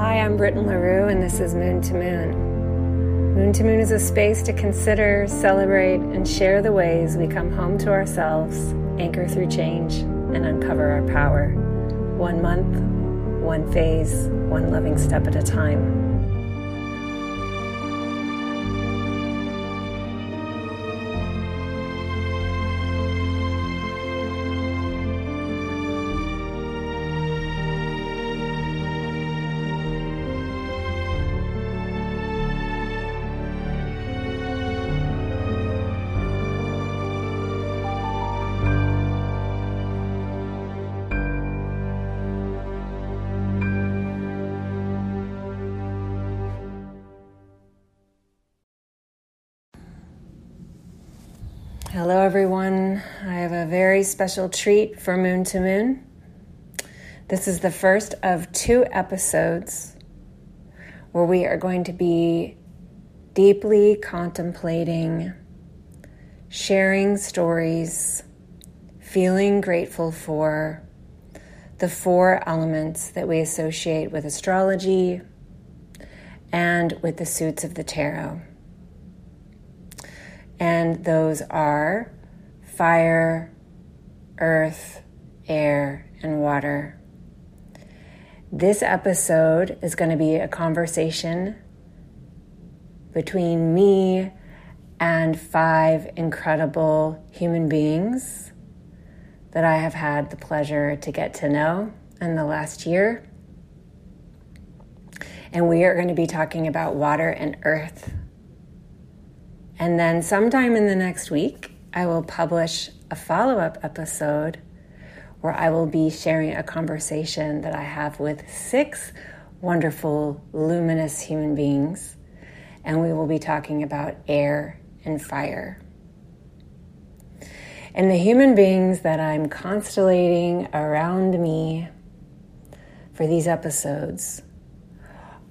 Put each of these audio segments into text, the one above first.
Hi, I'm Britton LaRue, and this is Moon to Moon. Moon to Moon is a space to consider, celebrate, and share the ways we come home to ourselves, anchor through change, and uncover our power. One month, one phase, one loving step at a time. Special treat for Moon to Moon. This is the first of two episodes where we are going to be deeply contemplating, sharing stories, feeling grateful for the four elements that we associate with astrology and with the suits of the tarot and those are fire, earth, air, and water. This episode is going to be a conversation between me and five incredible human beings that I have had the pleasure to get to know in the last year. And we are going to be talking about water and earth and then sometime in the next week, I will publish a follow up episode where I will be sharing a conversation that I have with six wonderful, luminous human beings. And we will be talking about air and fire. And the human beings that I'm constellating around me for these episodes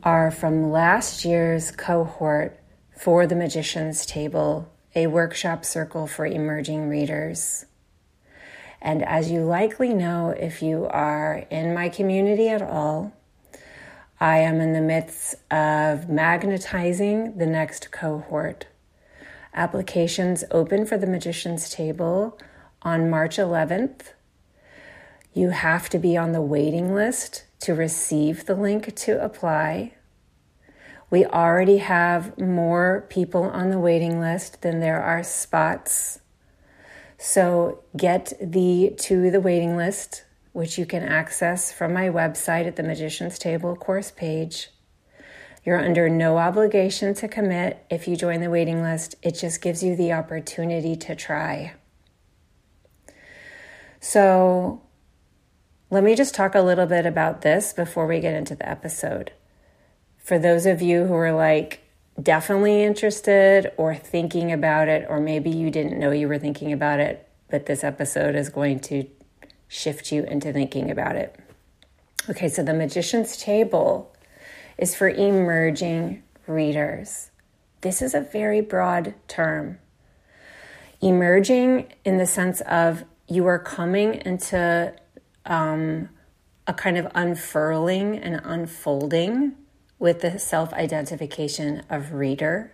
are from last year's cohort for the Magician's Table, a workshop circle for emerging readers. And as you likely know, if you are in my community at all, I am in the midst of magnetizing the next cohort. Applications open for the Magician's Table on March 11th. You have to be on the waiting list to receive the link to apply. We already have more people on the waiting list than there are spots. So get the to the waiting list, which you can access from my website at the Magician's Table course page. You're under no obligation to commit if you join the waiting list. It just gives you the opportunity to try. So, let me just talk a little bit about this before we get into the episode for those of you who are like definitely interested or thinking about it, or maybe you didn't know you were thinking about it, but this episode is going to shift you into thinking about it. Okay, so the magician's table is for emerging readers. This is a very broad term. Emerging in the sense of you are coming into um, a kind of unfurling and unfolding with the self identification of reader.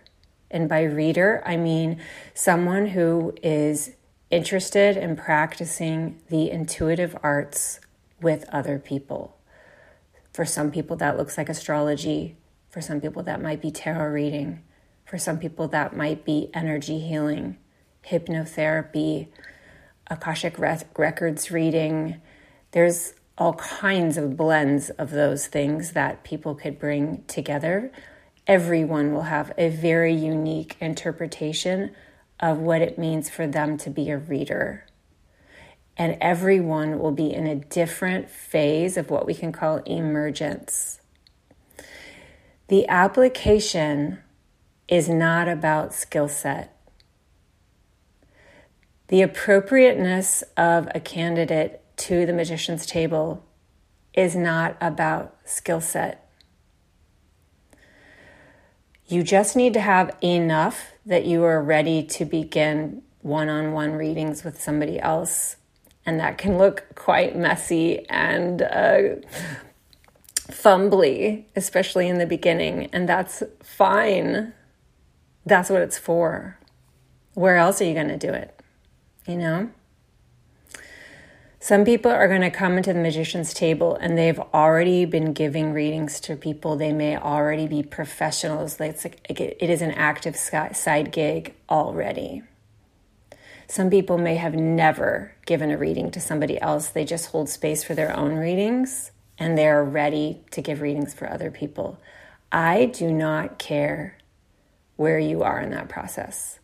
And by reader, I mean someone who is interested in practicing the intuitive arts with other people. For some people, that looks like astrology. For some people, that might be tarot reading. For some people, that might be energy healing, hypnotherapy, Akashic records reading. There's all kinds of blends of those things that people could bring together. Everyone will have a very unique interpretation of what it means for them to be a reader. And everyone will be in a different phase of what we can call emergence. The application is not about skill set. The appropriateness of a candidate to the magician's table is not about skill set. You just need to have enough that you are ready to begin one on one readings with somebody else. And that can look quite messy and uh, fumbly, especially in the beginning, and that's fine. That's what it's for. Where else are you going to do it? You know? Some people are going to come into the magician's table and they've already been giving readings to people. They may already be professionals. It's like it is an active side gig already. Some people may have never given a reading to somebody else. They just hold space for their own readings and they're ready to give readings for other people. I do not care where you are in that process.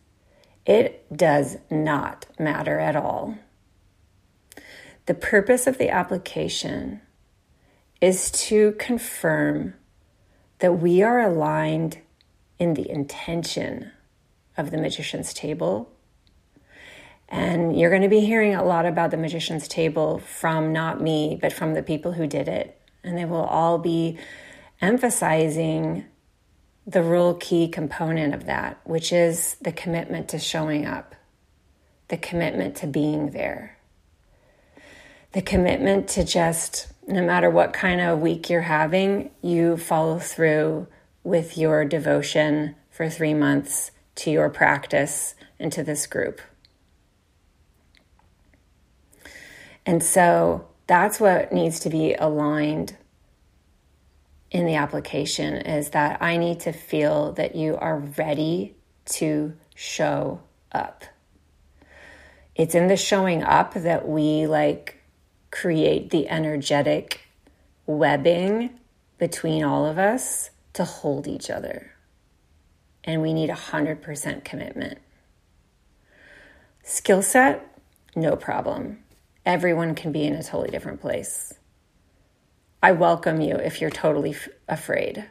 It does not matter at all. The purpose of the application is to confirm that we are aligned in the intention of the magician's table. And you're going to be hearing a lot about the magician's table from not me, but from the people who did it. And they will all be emphasizing the real key component of that, which is the commitment to showing up, the commitment to being there the commitment to just, no matter what kind of week you're having, you follow through with your devotion for three months to your practice and to this group. And so that's what needs to be aligned in the application is that I need to feel that you are ready to show up. It's in the showing up that we like create the energetic webbing between all of us to hold each other. And we need 100% commitment. Skill set, no problem. Everyone can be in a totally different place. I welcome you if you're totally f- afraid.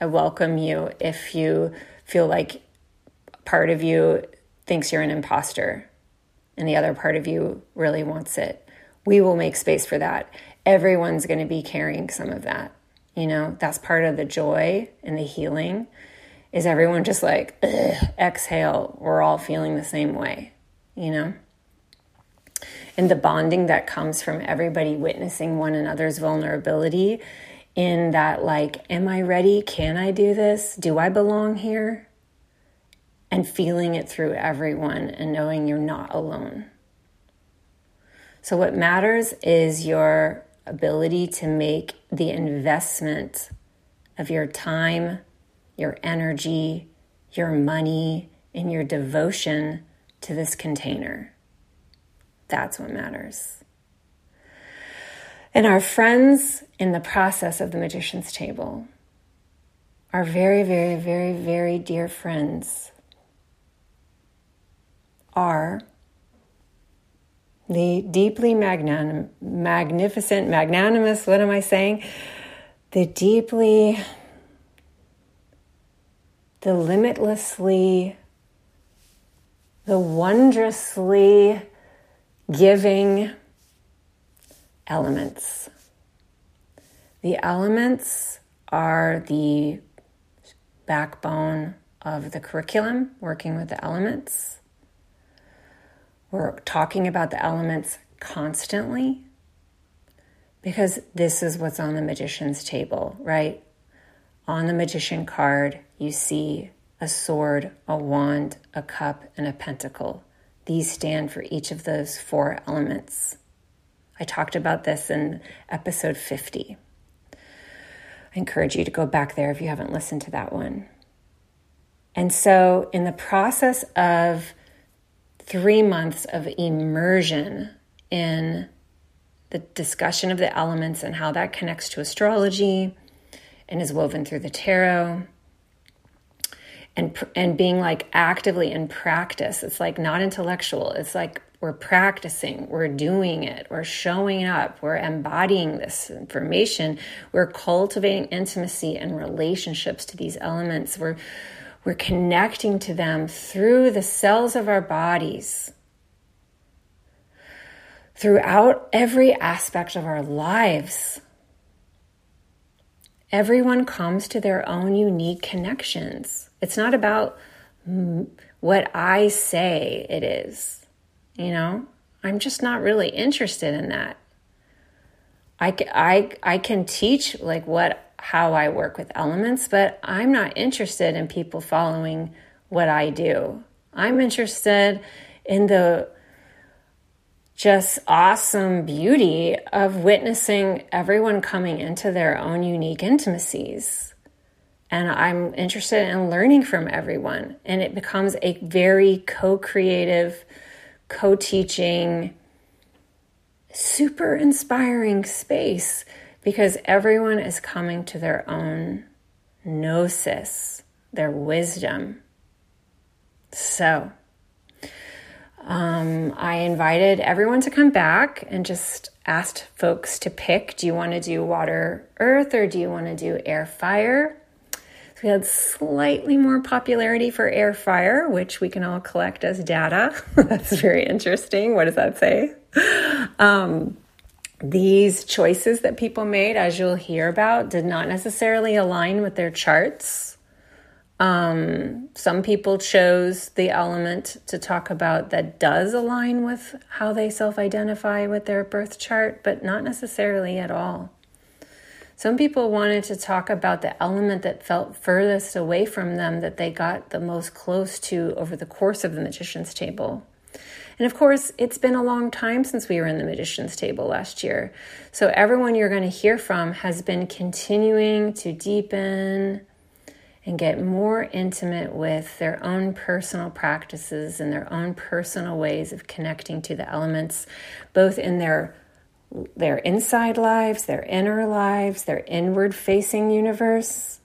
I welcome you if you feel like part of you thinks you're an imposter and the other part of you really wants it we will make space for that. Everyone's going to be carrying some of that. You know, that's part of the joy and the healing is everyone just like, exhale. We're all feeling the same way, you know? And the bonding that comes from everybody witnessing one another's vulnerability in that, like, am I ready? Can I do this? Do I belong here? And feeling it through everyone and knowing you're not alone. So, what matters is your ability to make the investment of your time, your energy, your money, and your devotion to this container. That's what matters. And our friends in the process of the magician's table, our very, very, very, very dear friends, are the deeply magnanim- magnificent, magnanimous, what am I saying? The deeply, the limitlessly, the wondrously giving elements. The elements are the backbone of the curriculum, working with the elements. We're talking about the elements constantly because this is what's on the magician's table, right? On the magician card, you see a sword, a wand, a cup, and a pentacle. These stand for each of those four elements. I talked about this in episode 50. I encourage you to go back there if you haven't listened to that one. And so, in the process of three months of immersion in the discussion of the elements and how that connects to astrology and is woven through the tarot. And and being like actively in practice it's like not intellectual. It's like we're practicing we're doing it we're showing up we're embodying this information. We're cultivating intimacy and relationships to these elements. We're we're connecting to them through the cells of our bodies, throughout every aspect of our lives. Everyone comes to their own unique connections. It's not about what I say it is. You know, I'm just not really interested in that. I, I, I can teach like what how I work with elements, but I'm not interested in people following what I do. I'm interested in the just awesome beauty of witnessing everyone coming into their own unique intimacies. And I'm interested in learning from everyone. And it becomes a very co creative, co teaching, super inspiring space because everyone is coming to their own gnosis, their wisdom. So, um, I invited everyone to come back and just asked folks to pick do you want to do water, earth, or do you want to do air, fire? So we had slightly more popularity for air, fire, which we can all collect as data. That's very interesting. What does that say? Um, these choices that people made, as you'll hear about, did not necessarily align with their charts. Um, some people chose the element to talk about that does align with how they self identify with their birth chart, but not necessarily at all. Some people wanted to talk about the element that felt furthest away from them that they got the most close to over the course of the magician's table. And of course, it's been a long time since we were in the magician's table last year. So everyone you're going to hear from has been continuing to deepen and get more intimate with their own personal practices and their own personal ways of connecting to the elements, both in their their inside lives, their inner lives, their inward facing universe,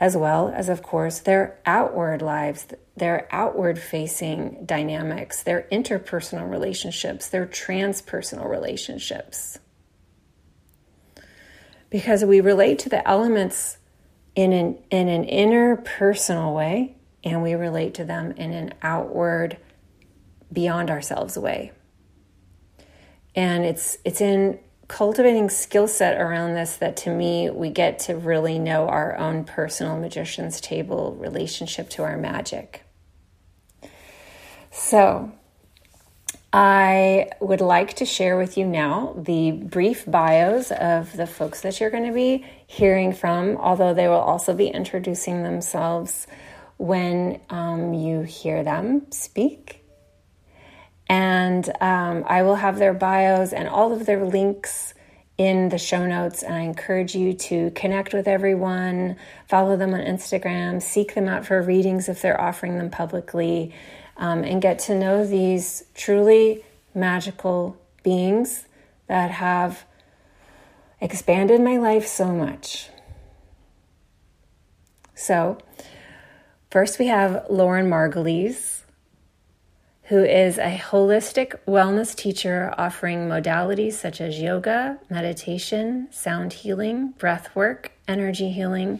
as well as, of course, their outward lives, their outward facing dynamics, their interpersonal relationships, their transpersonal relationships. Because we relate to the elements in an, in an inner personal way, and we relate to them in an outward, beyond ourselves way. And it's, it's in cultivating skill set around this that to me we get to really know our own personal magician's table relationship to our magic. So, I would like to share with you now the brief bios of the folks that you're going to be hearing from, although they will also be introducing themselves when um, you hear them speak. And um, I will have their bios and all of their links in the show notes. And I encourage you to connect with everyone, follow them on Instagram, seek them out for readings if they're offering them publicly um, and get to know these truly magical beings that have expanded my life so much. So, first we have Lauren Margulies, who is a holistic wellness teacher offering modalities such as yoga, meditation, sound healing, breath work, energy healing,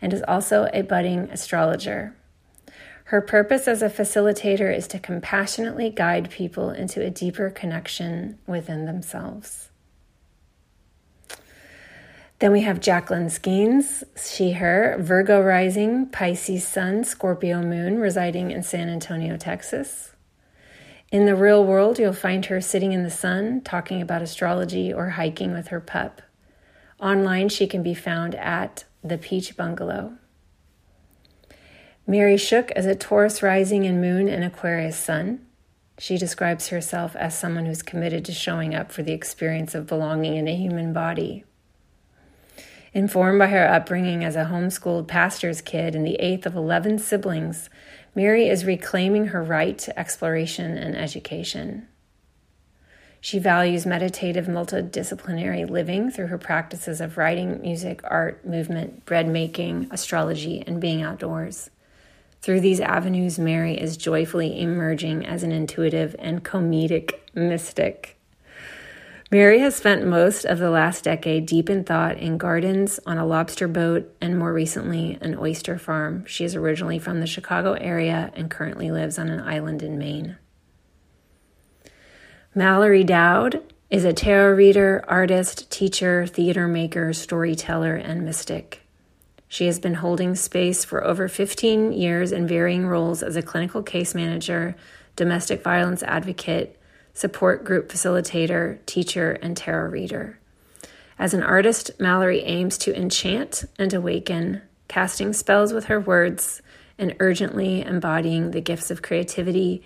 and is also a budding astrologer. Her purpose as a facilitator is to compassionately guide people into a deeper connection within themselves. Then we have Jacqueline Skeens, she, her, Virgo rising, Pisces sun, Scorpio moon, residing in San Antonio, Texas. In the real world, you'll find her sitting in the sun, talking about astrology or hiking with her pup. Online, she can be found at The Peach Bungalow. Mary Shook as a Taurus rising and moon and Aquarius sun. She describes herself as someone who's committed to showing up for the experience of belonging in a human body. Informed by her upbringing as a homeschooled pastor's kid and the eighth of 11 siblings, Mary is reclaiming her right to exploration and education. She values meditative, multidisciplinary living through her practices of writing, music, art, movement, bread making, astrology, and being outdoors. Through these avenues, Mary is joyfully emerging as an intuitive and comedic mystic. Mary has spent most of the last decade deep in thought in gardens, on a lobster boat, and more recently, an oyster farm. She is originally from the Chicago area and currently lives on an island in Maine. Mallory Dowd is a tarot reader, artist, teacher, theater maker, storyteller, and mystic. She has been holding space for over 15 years in varying roles as a clinical case manager, domestic violence advocate, support group facilitator, teacher, and tarot reader. As an artist, Mallory aims to enchant and awaken, casting spells with her words and urgently embodying the gifts of creativity,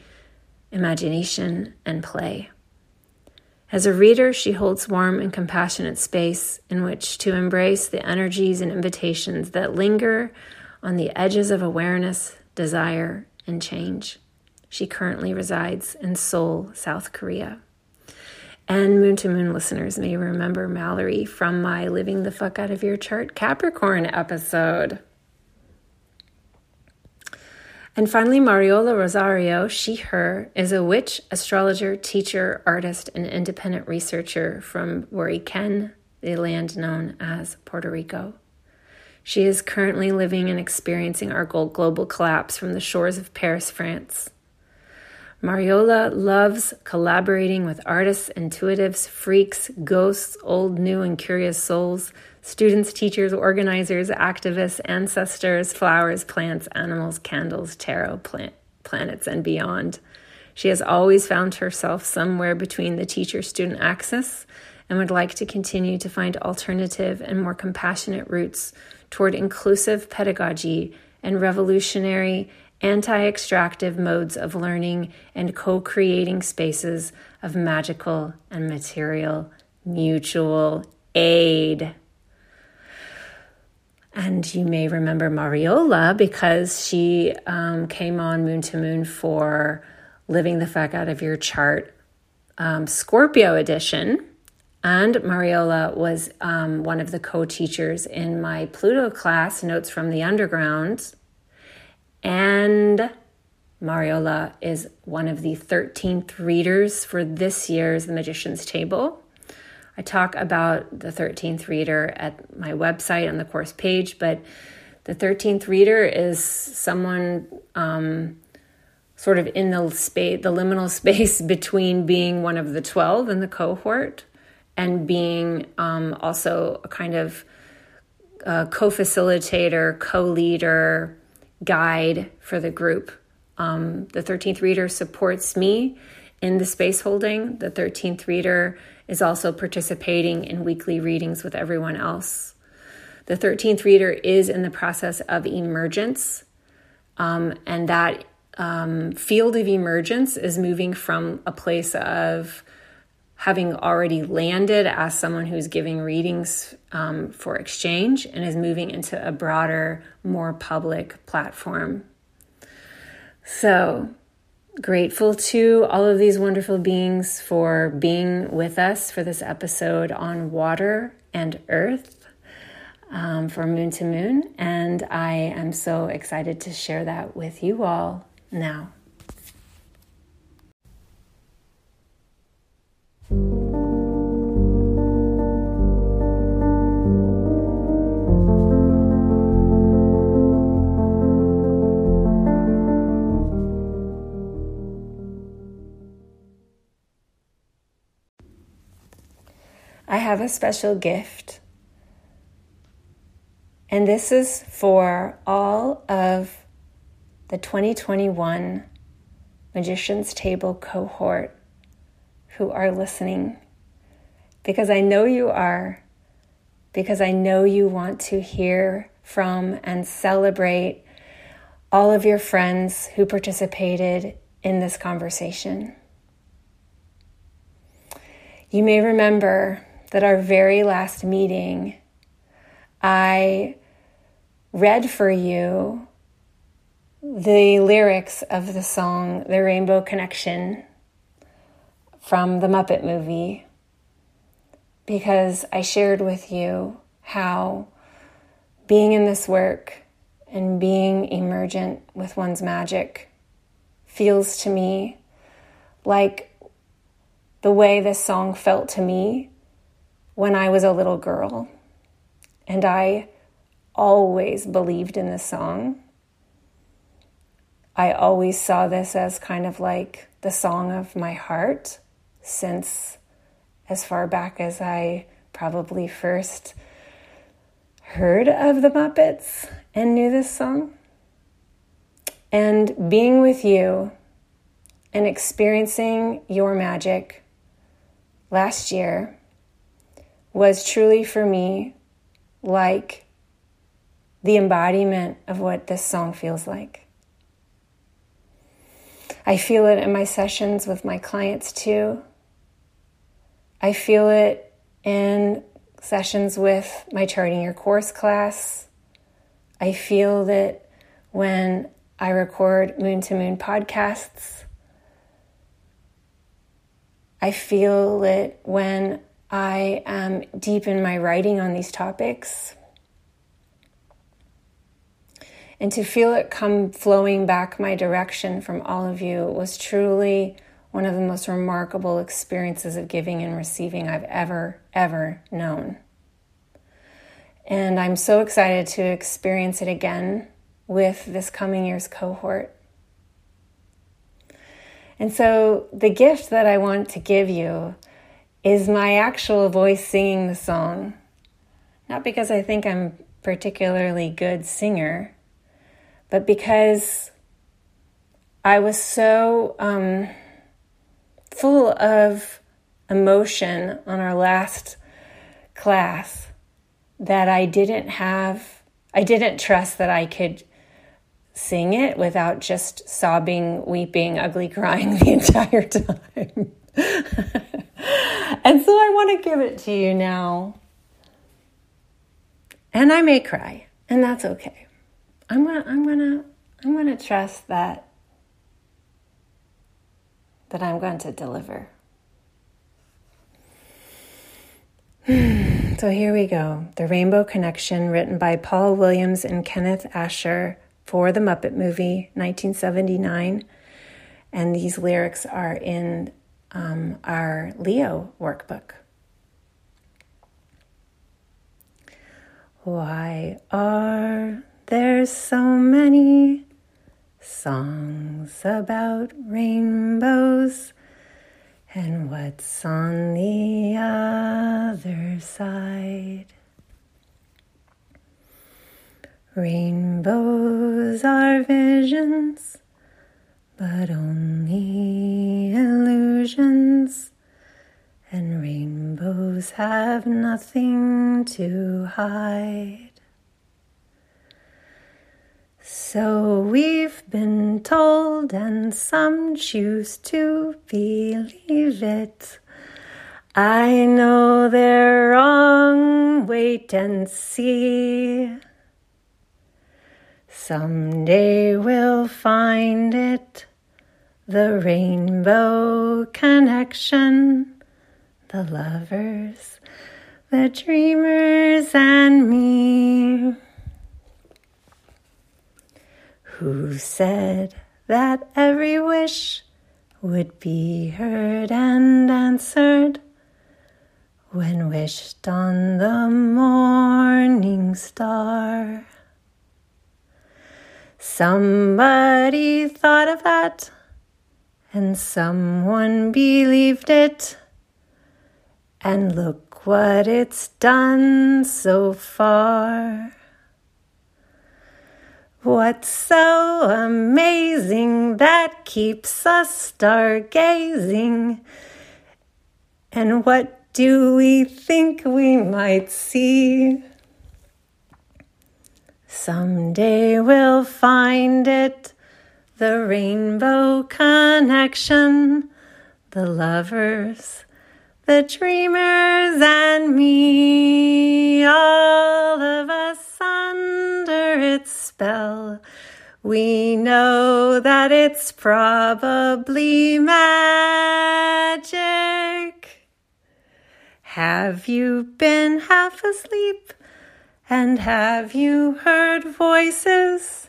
imagination, and play. As a reader, she holds warm and compassionate space in which to embrace the energies and invitations that linger on the edges of awareness, desire, and change. She currently resides in Seoul, South Korea. And Moon to Moon listeners may remember Mallory from my Living the Fuck Out of Your Chart Capricorn episode. And finally, Mariola Rosario, she, her, is a witch, astrologer, teacher, artist, and independent researcher from Boriken, the land known as Puerto Rico. She is currently living and experiencing our global collapse from the shores of Paris, France. Mariola loves collaborating with artists, intuitives, freaks, ghosts, old, new, and curious souls students, teachers, organizers, activists, ancestors, flowers, plants, animals, candles, tarot, plant, planets, and beyond. She has always found herself somewhere between the teacher student axis and would like to continue to find alternative and more compassionate routes toward inclusive pedagogy and revolutionary, anti extractive modes of learning and co creating spaces of magical and material mutual aid. And you may remember Mariola because she um, came on Moon to Moon for Living the Fuck Out of Your Chart um, Scorpio edition. And Mariola was um, one of the co teachers in my Pluto class, Notes from the Underground. And Mariola is one of the 13th readers for this year's The Magician's Table. I talk about the 13th reader at my website on the course page, but the 13th reader is someone um, sort of in the space, the liminal space between being one of the 12 in the cohort and being um, also a kind of uh, co facilitator, co leader, guide for the group. Um, the 13th reader supports me in the space holding. The 13th reader is also participating in weekly readings with everyone else. The 13th reader is in the process of emergence, um, and that um, field of emergence is moving from a place of having already landed as someone who's giving readings um, for exchange and is moving into a broader, more public platform. So, Grateful to all of these wonderful beings for being with us for this episode on water and earth um, for Moon to Moon. And I am so excited to share that with you all now. I have a special gift. And this is for all of the 2021 Magician's Table cohort who are listening. Because I know you are, because I know you want to hear from and celebrate all of your friends who participated in this conversation. You may remember that our very last meeting, I read for you the lyrics of the song The Rainbow Connection from the Muppet movie because I shared with you how being in this work and being emergent with one's magic feels to me like the way this song felt to me when I was a little girl. And I always believed in this song. I always saw this as kind of like the song of my heart since as far back as I probably first heard of the Muppets and knew this song. And being with you and experiencing your magic last year was truly for me like the embodiment of what this song feels like. I feel it in my sessions with my clients too. I feel it in sessions with my Charting Your Course class. I feel that when I record Moon to Moon podcasts. I feel it when I am deep in my writing on these topics. And to feel it come flowing back my direction from all of you was truly one of the most remarkable experiences of giving and receiving I've ever, ever known. And I'm so excited to experience it again with this coming year's cohort. And so, the gift that I want to give you is my actual voice singing the song. Not because I think I'm particularly good singer, but because I was so um, full of emotion on our last class that I didn't have, I didn't trust that I could sing it without just sobbing, weeping, ugly crying the entire time. and so I want to give it to you now. And I may cry, and that's okay. I'm to I'm to I'm to trust that that I'm going to deliver. so here we go. The Rainbow Connection written by Paul Williams and Kenneth Asher for the Muppet movie, 1979. And these lyrics are in um, our Leo workbook. Why are there so many songs about rainbows? And what's on the other side? Rainbows are visions, but only illusions. And rainbows have nothing to hide. So we've been told, and some choose to believe it. I know they're wrong, wait and see. Someday we'll find it, the rainbow connection, the lovers, the dreamers, and me. Who said that every wish would be heard and answered when wished on the morning star? Somebody thought of that, and someone believed it. And look what it's done so far. What's so amazing that keeps us stargazing? And what do we think we might see? Someday we'll find it, the rainbow connection, the lovers, the dreamers, and me, all of us under its spell. We know that it's probably magic. Have you been half asleep? And have you heard voices?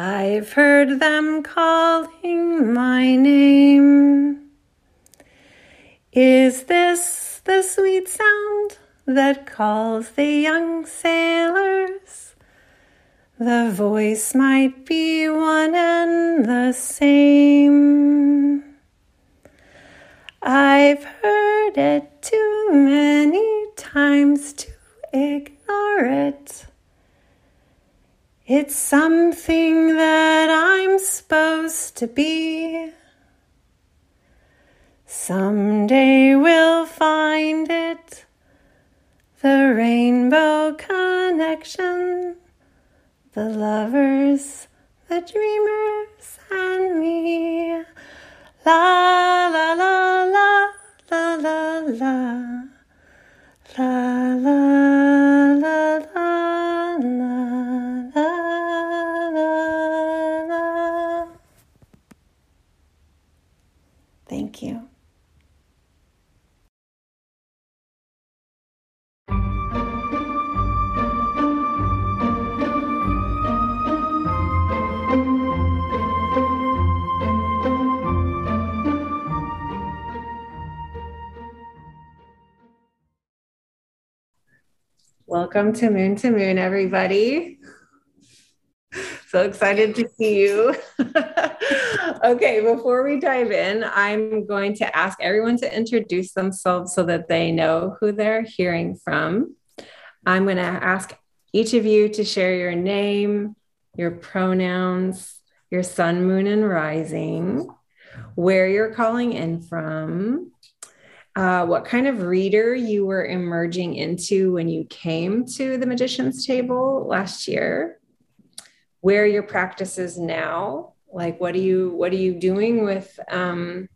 I've heard them calling my name. Is this the sweet sound that calls the young sailors? The voice might be one and the same. I've heard it too many times to ignore it. It's something that I'm supposed to be. Someday we'll find it. The rainbow connection, the lovers, the dreamers, and me. La la la la la la la la la. Welcome to Moon to Moon, everybody. So excited to see you. okay, before we dive in, I'm going to ask everyone to introduce themselves so that they know who they're hearing from. I'm going to ask each of you to share your name, your pronouns, your sun, moon, and rising, where you're calling in from, uh, what kind of reader you were emerging into when you came to the magician's table last year? Where your practice is now? Like what are you what are you doing with um,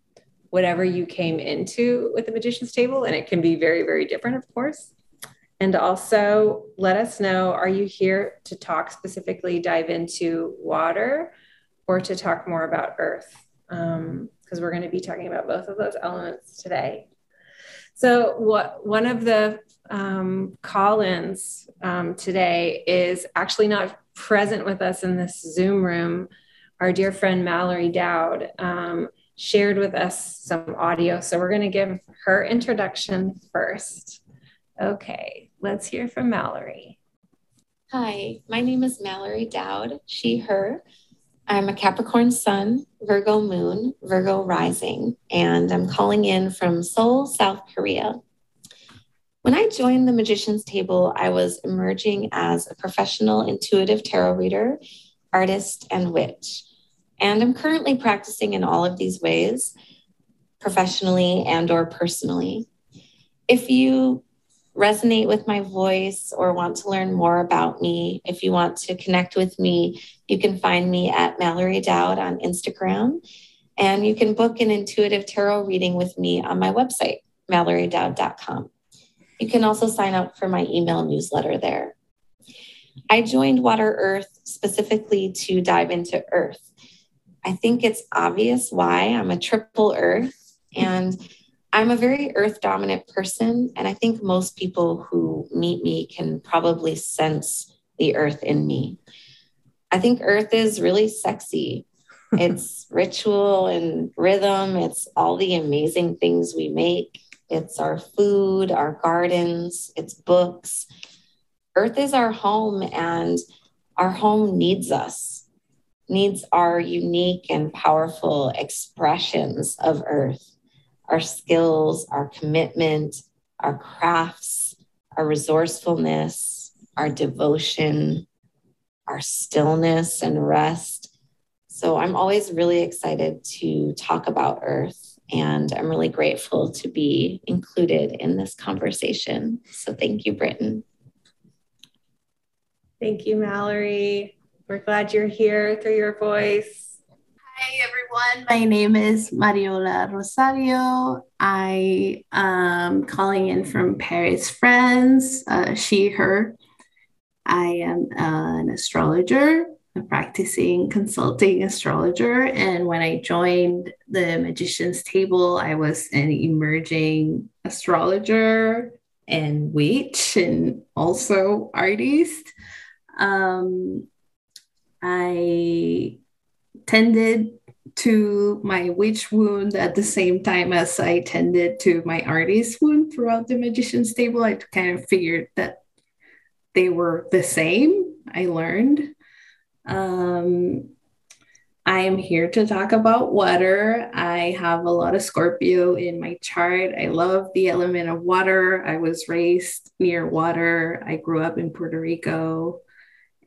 whatever you came into with the magician's table? And it can be very very different of course. And also let us know are you here to talk specifically dive into water or to talk more about earth? Because um, we're going to be talking about both of those elements today so, what one of the um, call-ins um, today is actually not present with us in this Zoom room. Our dear friend Mallory Dowd um, shared with us some audio, so we're going to give her introduction first. Okay, let's hear from Mallory. Hi, my name is Mallory Dowd, she, her. I'm a Capricorn Sun, Virgo Moon, Virgo Rising, and I'm calling in from Seoul, South Korea. When I joined the Magician's Table, I was emerging as a professional intuitive tarot reader, artist, and witch. And I'm currently practicing in all of these ways, professionally and or personally. If you resonate with my voice or want to learn more about me, if you want to connect with me, you can find me at Mallory Dowd on Instagram. And you can book an intuitive tarot reading with me on my website, mallorydowd.com. You can also sign up for my email newsletter there. I joined Water Earth specifically to dive into Earth. I think it's obvious why I'm a triple Earth. And I'm a very earth dominant person, and I think most people who meet me can probably sense the earth in me. I think earth is really sexy. It's ritual and rhythm, it's all the amazing things we make. It's our food, our gardens, it's books. Earth is our home, and our home needs us, needs our unique and powerful expressions of earth our skills, our commitment, our crafts, our resourcefulness, our devotion, our stillness and rest. So I'm always really excited to talk about Earth, and I'm really grateful to be included in this conversation. So thank you, Britton. Thank you, Mallory. We're glad you're here through your voice. Hi, everyone. My name is Mariola Rosario. I am calling in from Paris, France. Uh, she, her. I am an astrologer, a practicing consulting astrologer. And when I joined the Magician's Table, I was an emerging astrologer and witch and also artist. Um, I tended to my witch wound at the same time as I tended to my artist wound throughout the magician's table. I kind of figured that they were the same. I learned. Um, I am here to talk about water. I have a lot of Scorpio in my chart. I love the element of water. I was raised near water. I grew up in Puerto Rico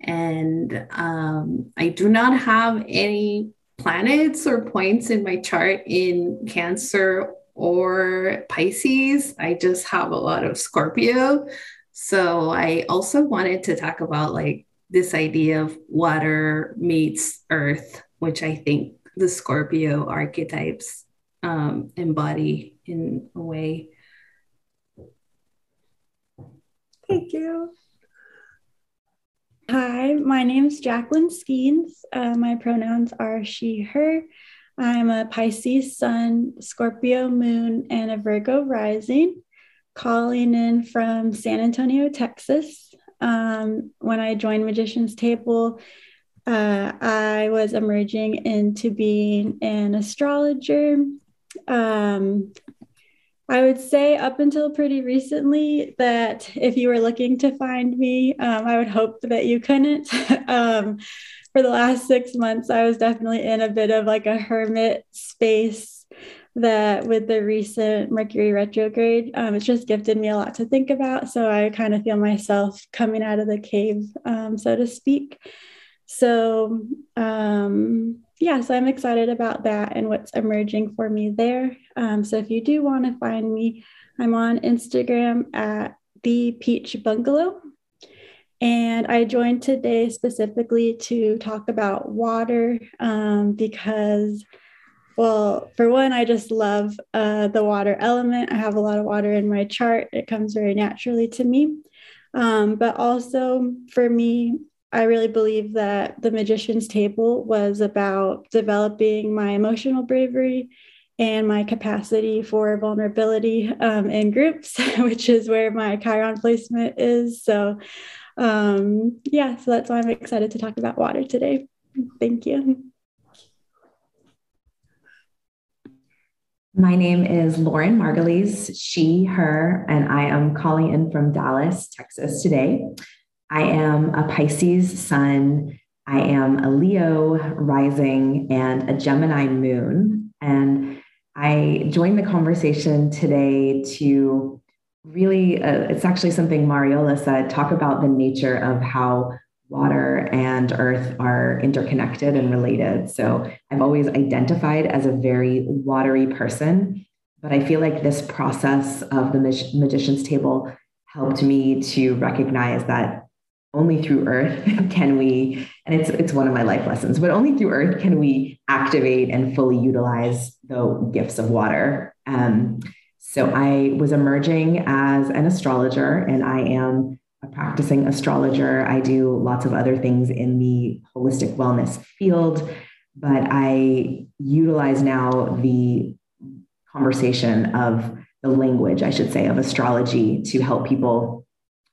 and um, I do not have any planets or points in my chart in Cancer or Pisces. I just have a lot of Scorpio. So I also wanted to talk about like this idea of water meets earth, which I think the Scorpio archetypes um, embody in a way. Thank you. Hi, my name is Jacqueline Skeens. Uh, my pronouns are she, her. I'm a Pisces sun, Scorpio moon, and a Virgo rising, calling in from San Antonio, Texas. Um, when I joined Magician's Table, uh, I was emerging into being an astrologer. Um, I would say up until pretty recently that if you were looking to find me, um, I would hope that you couldn't. um, for the last six months, I was definitely in a bit of like a hermit space that with the recent Mercury retrograde, um, it's just gifted me a lot to think about. So I kind of feel myself coming out of the cave, um, so to speak. So, um, yeah, so I'm excited about that and what's emerging for me there. Um, so if you do want to find me, I'm on Instagram at the Peach Bungalow. And I joined today specifically to talk about water um, because, well, for one, I just love uh, the water element. I have a lot of water in my chart, it comes very naturally to me. Um, but also for me, I really believe that the magician's table was about developing my emotional bravery and my capacity for vulnerability um, in groups, which is where my Chiron placement is. So, um, yeah, so that's why I'm excited to talk about water today. Thank you. My name is Lauren Margulies, she, her, and I am calling in from Dallas, Texas today. I am a Pisces sun, I am a Leo rising, and a Gemini moon. And I joined the conversation today to really, uh, it's actually something Mariola said talk about the nature of how water and earth are interconnected and related. So I've always identified as a very watery person, but I feel like this process of the mag- magician's table helped me to recognize that only through earth can we and it's it's one of my life lessons but only through earth can we activate and fully utilize the gifts of water. Um, so i was emerging as an astrologer and i am a practicing astrologer. I do lots of other things in the holistic wellness field but i utilize now the conversation of the language i should say of astrology to help people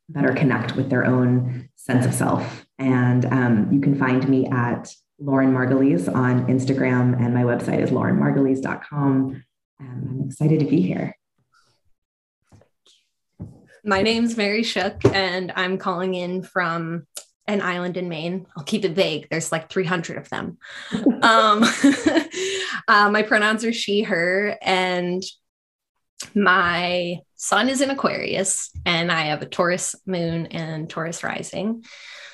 better connect with their own sense of self. And um, you can find me at Lauren Margulies on Instagram, and my website is laurenmargulies.com. Um, I'm excited to be here. My name's Mary Shook, and I'm calling in from an island in Maine. I'll keep it vague. There's like 300 of them. um, uh, my pronouns are she, her, and my sun is in Aquarius and I have a Taurus moon and Taurus rising.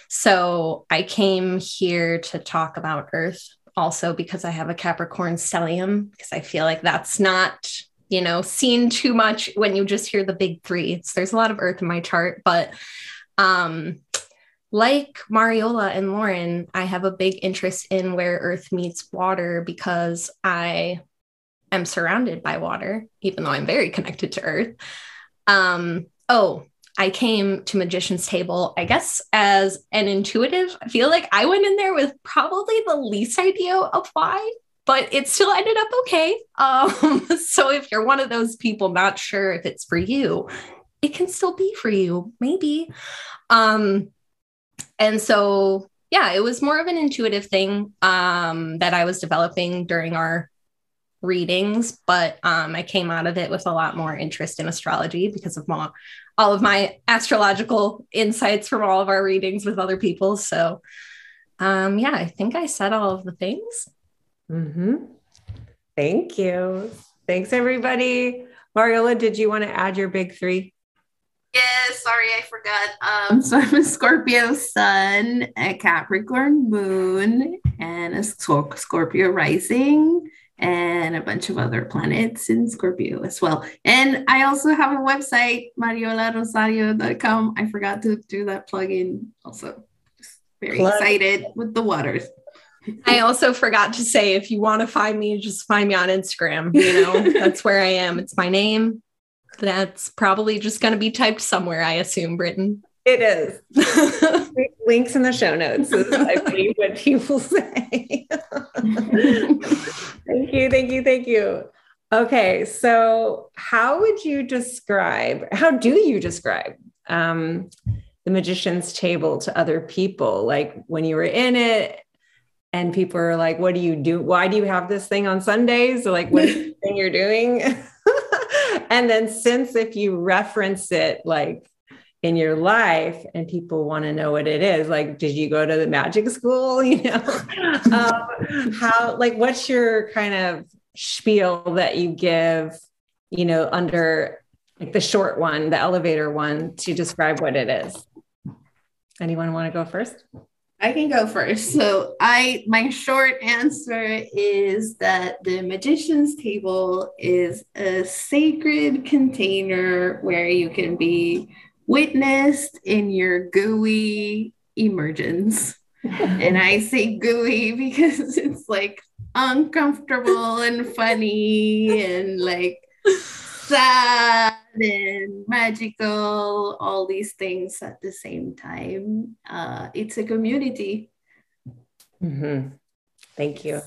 So I came here to talk about Earth also because I have a Capricorn stellium, because I feel like that's not, you know, seen too much when you just hear the big three. So there's a lot of Earth in my chart, but um, like Mariola and Lauren, I have a big interest in where Earth meets water because I am surrounded by water, even though I'm very connected to Earth. Um, oh, I came to Magician's Table, I guess, as an intuitive. I feel like I went in there with probably the least idea of why, but it still ended up okay. Um, so if you're one of those people not sure if it's for you, it can still be for you, maybe. Um, and so, yeah, it was more of an intuitive thing um, that I was developing during our readings, but um, I came out of it with a lot more interest in astrology because of my, all of my astrological insights from all of our readings with other people. So, um, yeah, I think I said all of the things. Mm-hmm. Thank you. Thanks, everybody. Mariola, did you want to add your big three? Yes, sorry, I forgot. Um, so I'm a Scorpio sun, a Capricorn moon, and a Scorpio rising and a bunch of other planets in Scorpio as well. And I also have a website, mariolarosario.com. I forgot to do that plug-in also. very Plug. excited with the waters. I also forgot to say if you want to find me, just find me on Instagram. You know, that's where I am. It's my name. That's probably just going to be typed somewhere, I assume, Britton. It is. Links in the show notes is I believe what people say. thank you, thank you, thank you. Okay, so how would you describe, how do you describe um, the magician's table to other people? Like when you were in it and people are like, what do you do? Why do you have this thing on Sundays? Or like, what thing you're doing? and then since if you reference it like in your life and people want to know what it is like did you go to the magic school you know? Um, how like what's your kind of spiel that you give you know under like the short one the elevator one to describe what it is? Anyone want to go first? I can go first. So I my short answer is that the magician's table is a sacred container where you can be witnessed in your gooey emergence. and I say gooey because it's like uncomfortable and funny and like sad and magical, all these things at the same time. Uh, it's a community. Mm-hmm. Thank you.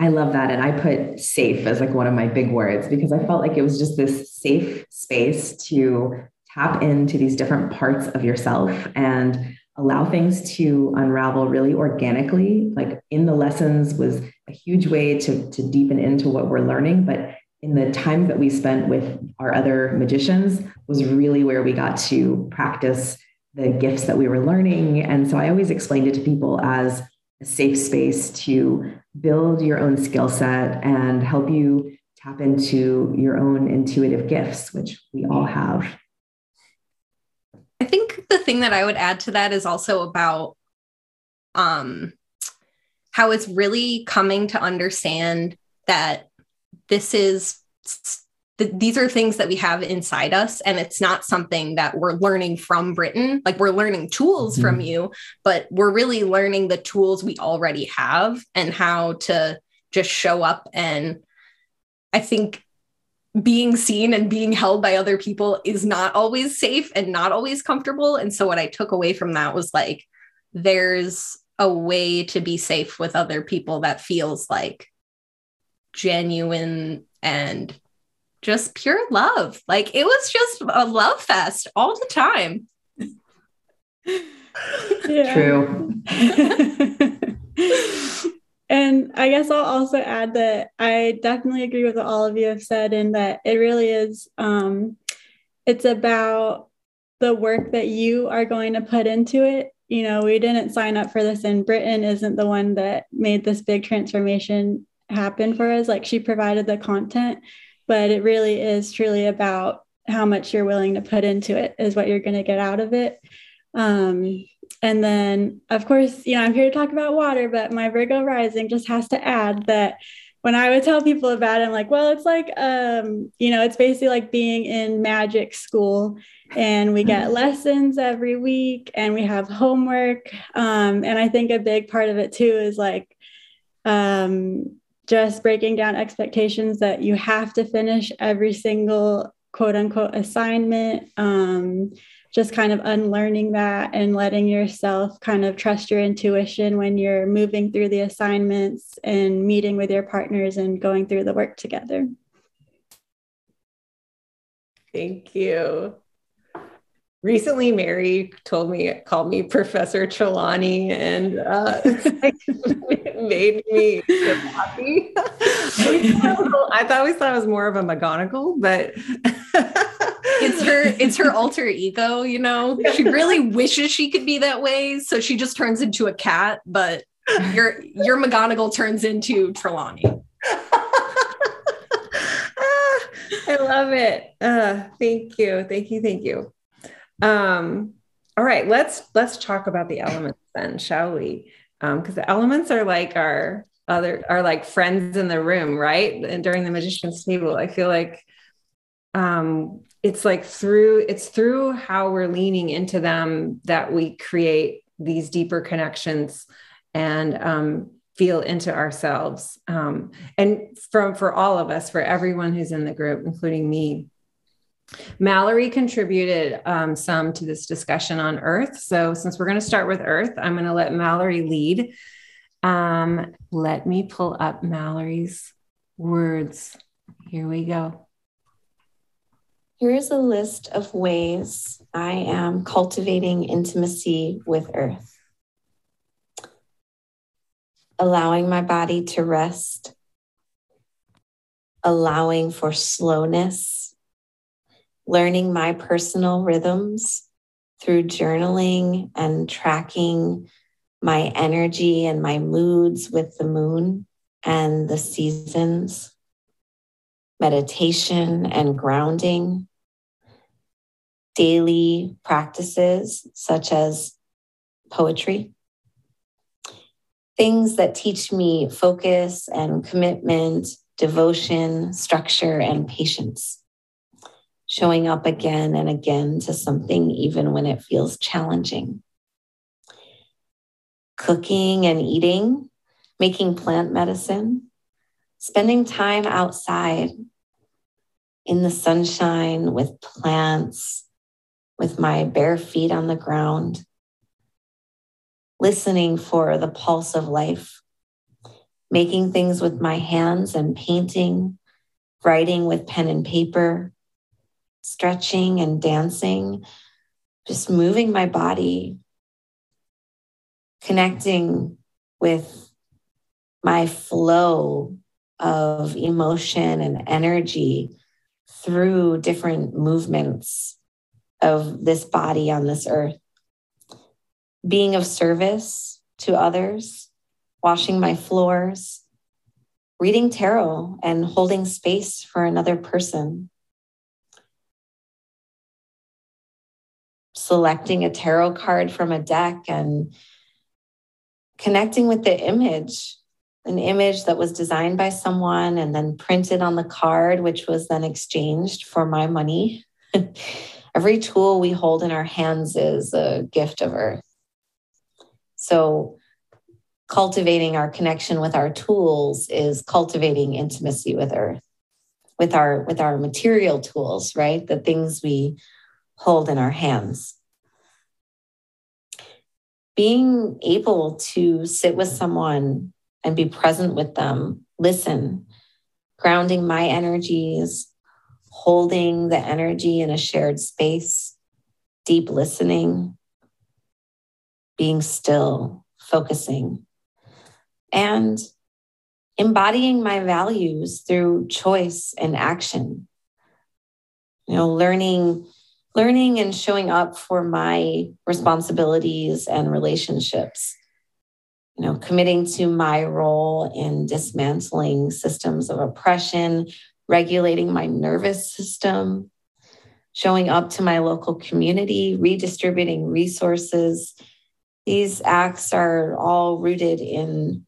I love that. And I put safe as like one of my big words because I felt like it was just this safe space to tap into these different parts of yourself and allow things to unravel really organically. Like in the lessons was a huge way to, to deepen into what we're learning, but in the time that we spent with our other magicians was really where we got to practice the gifts that we were learning. And so I always explained it to people as a safe space to build your own skill set and help you tap into your own intuitive gifts, which we all have. I think the thing that I would add to that is also about um, how it's really coming to understand that this is these are things that we have inside us and it's not something that we're learning from Britton like we're learning tools mm-hmm. from you but we're really learning the tools we already have and how to just show up and i think being seen and being held by other people is not always safe and not always comfortable and so what i took away from that was like there's a way to be safe with other people that feels like genuine and just pure love. Like it was just a love fest all the time. True. and I guess I'll also add that I definitely agree with what all of you have said, and that it really is, um, it's about the work that you are going to put into it. You know, we didn't sign up for this, and Britton isn't the one that made this big transformation happen for us. Like she provided the content, but it really is truly about how much you're willing to put into it, is what you're going to get out of it. Um, and then, of course, you know, I'm here to talk about water, but my Virgo rising just has to add that when I would tell people about it, I'm like, well, it's like, um, you know, it's basically like being in magic school and we get lessons every week and we have homework. Um, and I think a big part of it too is like, um, just breaking down expectations that you have to finish every single quote unquote assignment. Um, just kind of unlearning that and letting yourself kind of trust your intuition when you're moving through the assignments and meeting with your partners and going through the work together. Thank you recently Mary told me called me Professor Trelawney and uh, made me happy. I thought we thought it was more of a McGonagall, but it's her it's her alter ego, you know. She really wishes she could be that way, so she just turns into a cat, but your your McGonagall turns into Trelawney. I love it. Uh, thank you. Thank you. Thank you. Um, all right, let's let's talk about the elements then, shall we? Because um, the elements are like our other are like friends in the room, right? And during the magician's table, I feel like um, it's like through it's through how we're leaning into them that we create these deeper connections and um, feel into ourselves. Um, and from for all of us, for everyone who's in the group, including me. Mallory contributed um, some to this discussion on Earth. So, since we're going to start with Earth, I'm going to let Mallory lead. Um, let me pull up Mallory's words. Here we go. Here is a list of ways I am cultivating intimacy with Earth. Allowing my body to rest, allowing for slowness, learning my personal rhythms through journaling and tracking my energy and my moods with the moon and the seasons, meditation and grounding, daily practices such as poetry, things that teach me focus and commitment, devotion, structure, and patience. Showing up again and again to something, even when it feels challenging. Cooking and eating, making plant medicine, spending time outside in the sunshine with plants, with my bare feet on the ground, listening for the pulse of life, making things with my hands and painting, writing with pen and paper, stretching and dancing, just moving my body, connecting with my flow of emotion and energy through different movements of this body on this earth. Being of service to others, washing my floors, reading tarot, and holding space for another person. Selecting a tarot card from a deck and connecting with the image an image that was designed by someone and then printed on the card, which was then exchanged for my money. Every tool we hold in our hands is a gift of earth. So, cultivating our connection with our tools is cultivating intimacy with earth with our with our material tools right the things we hold in our hands being able to sit with someone and be present with them, listen, grounding my energies, holding the energy in a shared space, deep listening, being still, focusing, and embodying my values through choice and action. You know, learning learning and showing up for my responsibilities and relationships you know, committing to my role in dismantling systems of oppression, regulating my nervous system, showing up to my local community, redistributing resources. These acts are all rooted in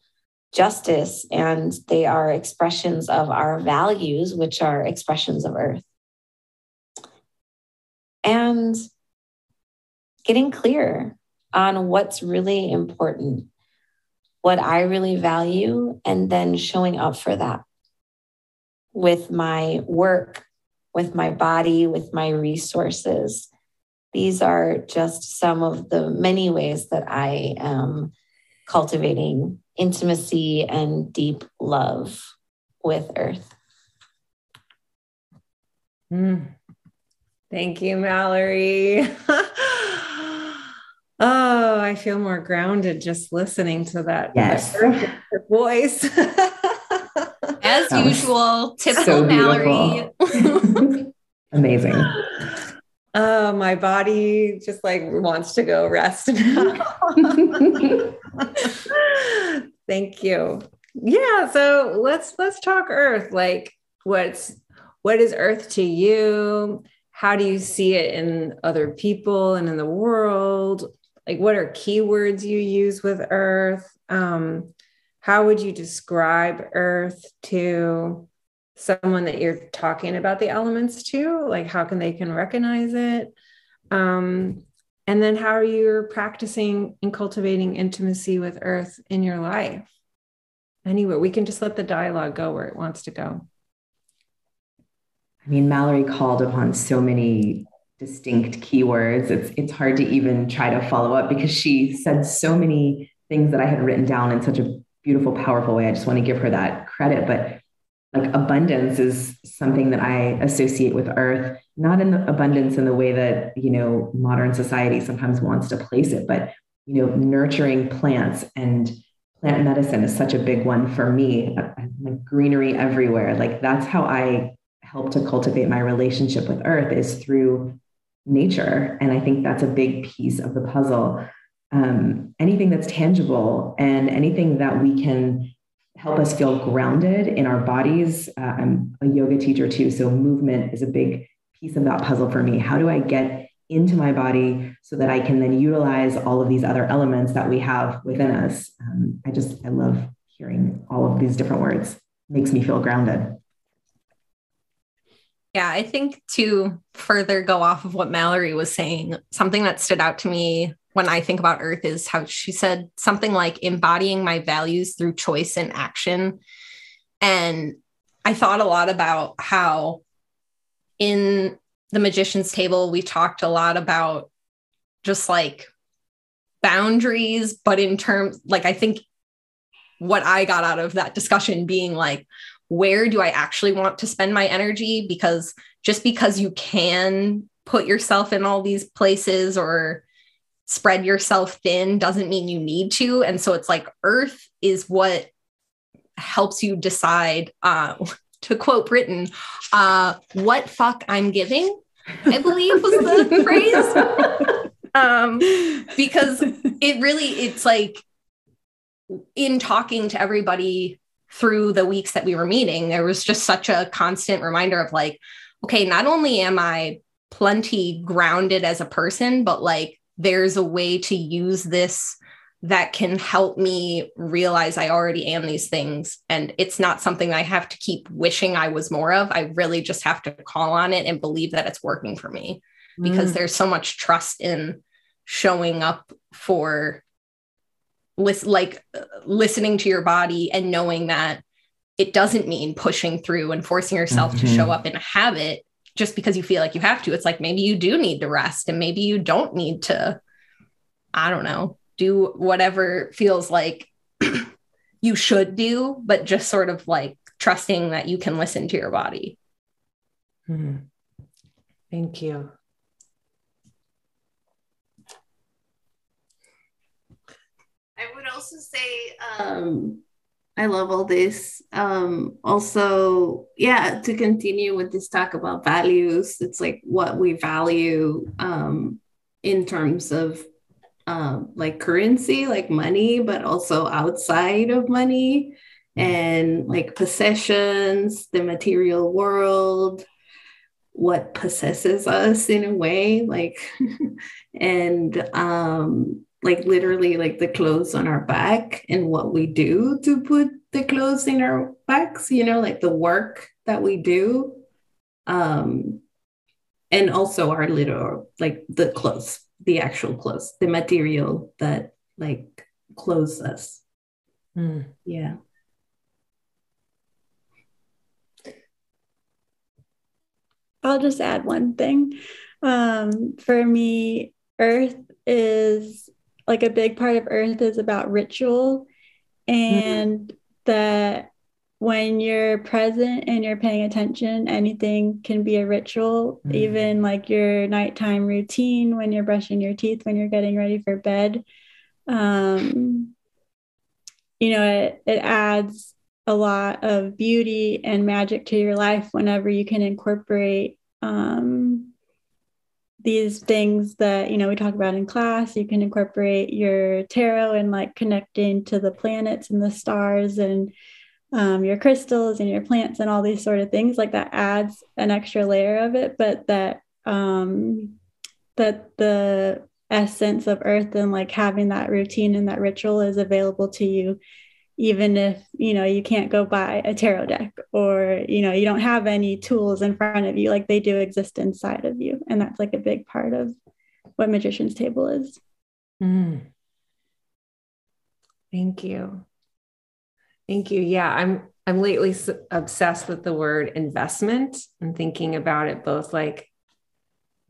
justice and they are expressions of our values, which are expressions of earth. And getting clear on what's really important what I really value, and then showing up for that with my work, with my body, with my resources. These are just some of the many ways that I am cultivating intimacy and deep love with Earth. Mm. Thank you, Mallory. Oh, I feel more grounded just listening to that, yes. that voice. As usual, typical so Mallory. Amazing. Oh, my body just like wants to go rest now. Thank you. Yeah, so let's let's talk earth. Like what's what is earth to you? How do you see it in other people and in the world? like what are keywords you use with earth? Um, how would you describe earth to someone that you're talking about the elements to? Like how can they can recognize it? Um, and then how are you practicing and cultivating intimacy with earth in your life? Anywhere we can just let the dialogue go where it wants to go i mean mallory called upon so many distinct keywords it's it's hard to even try to follow up because she said so many things that i had written down in such a beautiful powerful way i just want to give her that credit but like abundance is something that I associate with earth, not in the abundance in the way that, you know, modern society sometimes wants to place it, but, you know, nurturing plants and plant medicine is such a big one for me. Like greenery everywhere. Like that's how I help to cultivate my relationship with earth is through nature. And I think that's a big piece of the puzzle. Um, anything that's tangible and anything that we can help us feel grounded in our bodies. Uh, I'm a yoga teacher too, so movement is a big piece of that puzzle for me. How do I get into my body so that I can then utilize all of these other elements that we have within us? Um, I just, I love hearing all of these different words. It makes me feel grounded. Yeah, I think to further go off of what Mallory was saying, something that stood out to me when I think about Earth is how she said something like embodying my values through choice and action. And I thought a lot about how in the magician's table, we talked a lot about just like boundaries, but in terms, like, I think what I got out of that discussion being like, where do I actually want to spend my energy? Because just because you can put yourself in all these places or spread yourself thin doesn't mean you need to. And so it's like earth is what helps you decide, uh, to quote Britton, uh, what fuck I'm giving, I believe was the phrase. um, because it really, it's like in talking to everybody through the weeks that we were meeting, there was just such a constant reminder of like, okay, not only am I plenty grounded as a person, but like there's a way to use this that can help me realize I already am these things. And it's not something I have to keep wishing I was more of. I really just have to call on it and believe that it's working for me because mm. there's so much trust in showing up for lis- like listening to your body and knowing that it doesn't mean pushing through and forcing yourself mm-hmm. to show up in a habit just because you feel like you have to. It's like maybe you do need to rest and maybe you don't need to, I don't know, do whatever feels like you should do, but just sort of like trusting that you can listen to your body. Hmm. Thank you. I would also say um, I love all this. Um, also, yeah, to continue with this talk about values, it's like what we value um, in terms of um, like currency, like money, but also outside of money and like possessions, the material world, what possesses us in a way, like, and um, like literally like the clothes on our back and what we do to put the clothes in our backs, you know, like the work that we do. Um, and also our little like the clothes, the actual clothes, the material that like clothes us. Mm. Yeah. I'll just add one thing. Um, for me, earth is like a big part of earth is about ritual and mm-hmm. that when you're present and you're paying attention anything can be a ritual mm-hmm. even like your nighttime routine when you're brushing your teeth when you're getting ready for bed um you know it, it adds a lot of beauty and magic to your life whenever you can incorporate um these things that you know we talk about in class you can incorporate your tarot and like connecting to the planets and the stars and um, your crystals and your plants and all these sort of things like that adds an extra layer of it but that um that the essence of earth and like having that routine and that ritual is available to you even if you know you can't go buy a tarot deck or you know you don't have any tools in front of you like they do exist inside of you and that's like a big part of what magician's table is Mm. Thank you. Thank you. Yeah, I'm I'm lately obsessed with the word investment and thinking about it both like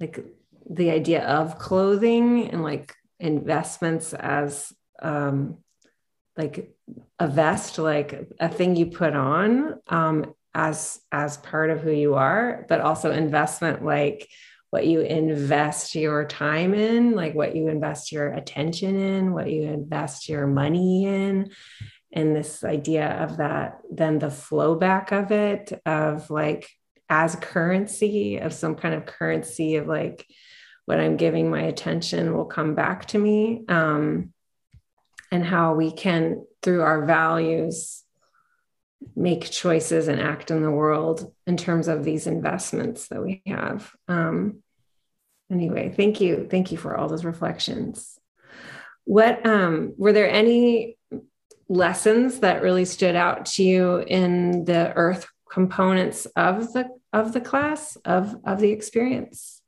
like the idea of clothing and like investments as um like a vest like a thing you put on um as as part of who you are but also investment like what you invest your time in, like what you invest your attention in, what you invest your money in. And this idea of that, then the flow back of it, of like as currency, of some kind of currency of like what I'm giving my attention will come back to me. Um, and how we can, through our values, make choices and act in the world in terms of these investments that we have. Um, anyway, thank you. Thank you for all those reflections. What um, were there any lessons that really stood out to you in the earth components of the of the class of of the experience?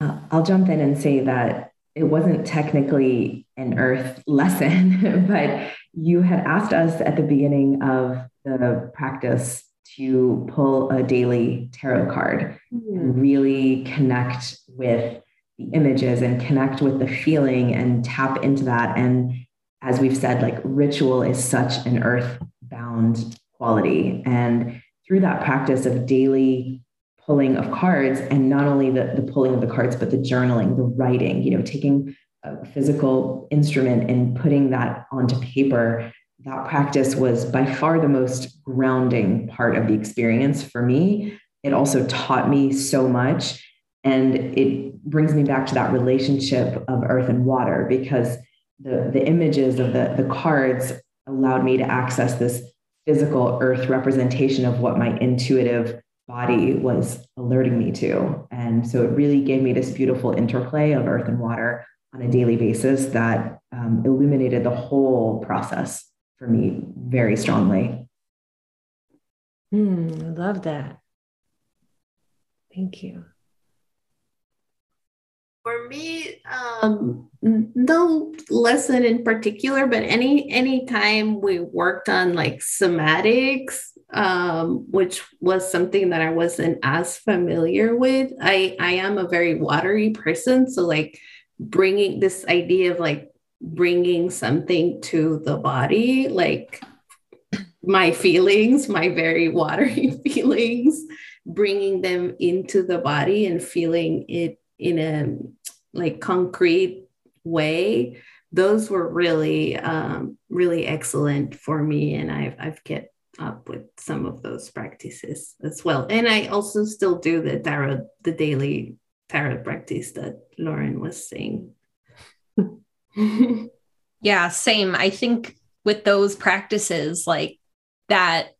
Uh, I'll jump in and say that it wasn't technically an earth lesson, but you had asked us at the beginning of the practice to pull a daily tarot card mm-hmm. and really connect with the images and connect with the feeling and tap into that. And as we've said, like ritual is such an earth bound quality. And through that practice of daily pulling of cards, and not only the, the pulling of the cards, but the journaling, the writing, you know, taking a physical instrument and putting that onto paper that practice was by far the most grounding part of the experience for me. It also taught me so much. And it brings me back to that relationship of earth and water because the, the images of the, the cards allowed me to access this physical earth representation of what my intuitive body was alerting me to. And so it really gave me this beautiful interplay of earth and water on a daily basis that um, illuminated the whole process for me very strongly. Mm, I love that. Thank you. For me, um, no lesson in particular, but any any time we worked on like somatics, um, which was something that I wasn't as familiar with. I I am a very watery person, so like bringing this idea of like bringing something to the body, like my feelings, my very watery feelings, bringing them into the body and feeling it in a like concrete way. Those were really, um, really excellent for me, and I've I've kept up with some of those practices as well. And I also still do the tarot, the daily tarot practice that Lauren was saying. yeah, same. I think with those practices, like that,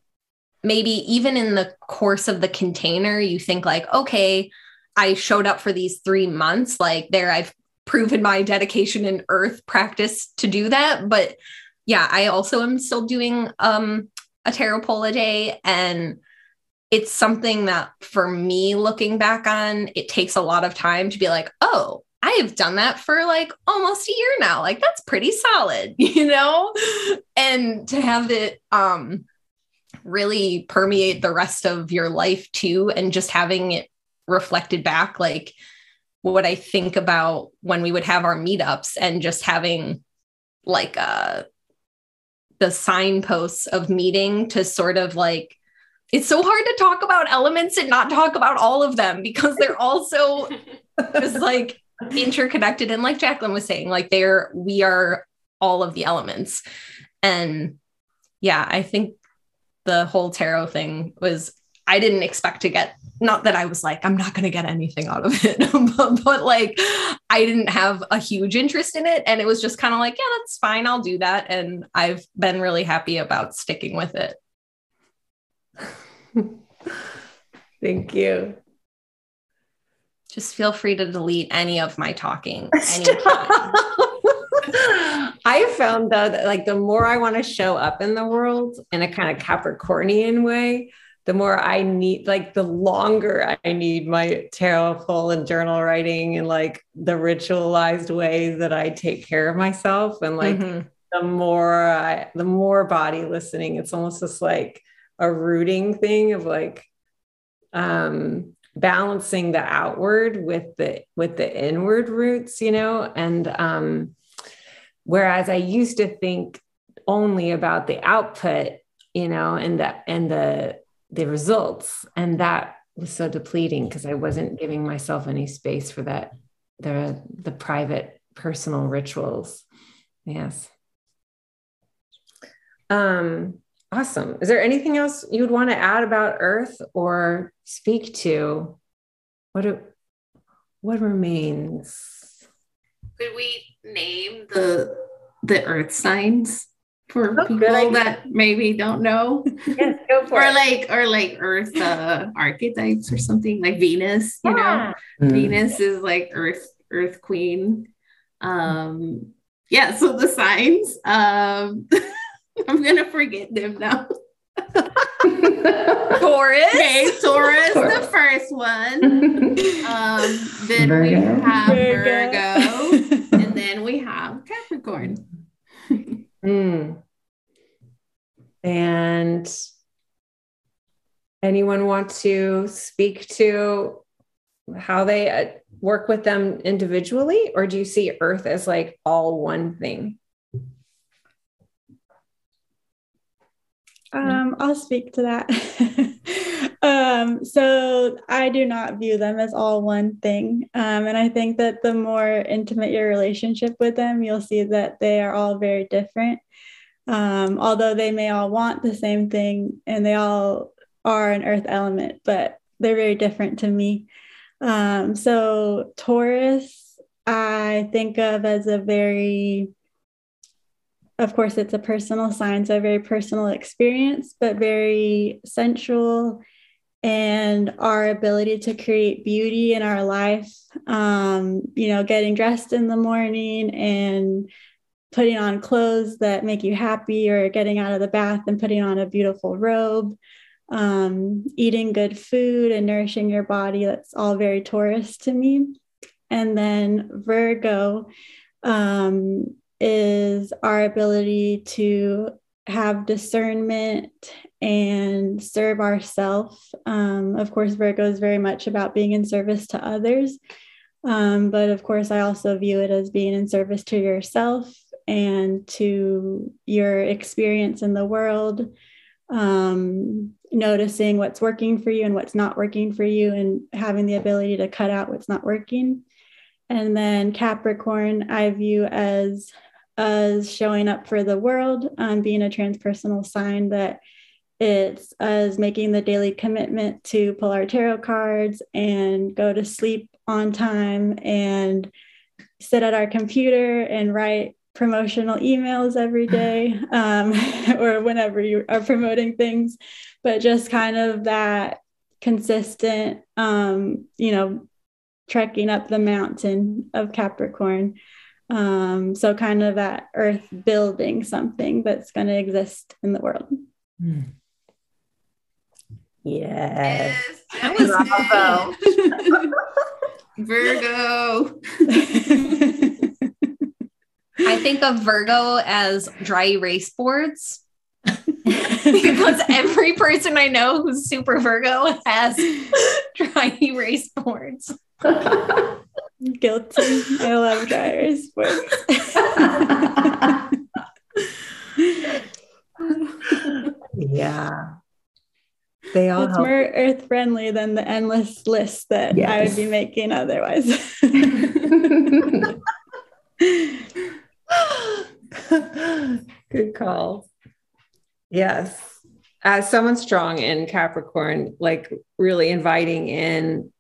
maybe even in the course of the container, you think, like, okay, I showed up for these three months. Like, there, I've proven my dedication in earth practice to do that. But yeah, I also am still doing um, a tarot pull a day. And it's something that for me looking back on, it takes a lot of time to be like, oh, I have done that for like almost a year now. Like that's pretty solid, you know? And to have it um really permeate the rest of your life too and just having it reflected back like what I think about when we would have our meetups and just having like uh the signposts of meeting to sort of like it's so hard to talk about elements and not talk about all of them because they're also just like interconnected. And like Jacqueline was saying like they're we are all of the elements. And yeah I think the whole tarot thing was I didn't expect to get not that I was like I'm not going to get anything out of it but, but like I didn't have a huge interest in it. And it was just kind of like yeah that's fine I'll do that. And I've been really happy about sticking with it. Thank you. Just feel free to delete any of my talking I found though that like the more I want to show up in the world in a kind of Capricornian way, the more I need, like the longer I need my tarot pull and journal writing and like the ritualized ways that I take care of myself. And like mm-hmm. the more I, the more body listening, it's almost just like a rooting thing of like, um, balancing the outward with the with the inward roots you know and um whereas i used to think only about the output you know and the and the the results. And that was so depleting because i wasn't giving myself any space for that the the private personal rituals. Yes. Um awesome. Is there anything else you would want to add about earth or speak to? What do, what remains? Could we name the the earth signs for oh, people that maybe don't know. Yes, go for or it. like or like Earth uh, archetypes or something like Venus. You yeah. know, mm. Venus is like Earth Earth Queen. Um, yeah. So the signs. Um, I'm gonna forget them now. Taurus. Okay, Taurus, Taurus, the first one. Um, then Virgo. we have Virgo. Virgo, and then we have Capricorn. Mm. And anyone want to speak to how they uh, work with them individually, or do you see Earth as like all one thing? Um, I'll speak to that. um, so I do not view them as all one thing. Um, and I think that the more intimate your relationship with them, you'll see that they are all very different. Um, although they may all want the same thing and they all are an earth element, but they're very different to me. Um, so Taurus, I think of as a very of course, it's a personal sign, so a very personal experience, but very sensual. And our ability to create beauty in our life, um, you know, getting dressed in the morning and putting on clothes that make you happy, or getting out of the bath and putting on a beautiful robe, um, eating good food and nourishing your body. That's all very Taurus to me. And then Virgo, um, is our ability to have discernment and serve ourselves. Um, of course, Virgo is very much about being in service to others. Um, but of course, I also view it as being in service to yourself and to your experience in the world, um, noticing what's working for you and what's not working for you, and having the ability to cut out what's not working. And then Capricorn, I view as as showing up for the world, um, being a transpersonal sign that it's us making the daily commitment to pull our tarot cards and go to sleep on time and sit at our computer and write promotional emails every day um, or whenever you are promoting things, but just kind of that consistent, um, you know, trekking up the mountain of Capricorn. Um, so kind of that earth building something that's going to exist in the world. Mm. Yes. yes. That was Virgo. I think of Virgo as dry erase boards. because every person I know who's super Virgo has dry erase boards. Guilty. I love dry erase boards. yeah. They all it's more earth friendly than the endless list that yes. I would be making otherwise. Good call. Yes. As someone strong in Capricorn, like really inviting in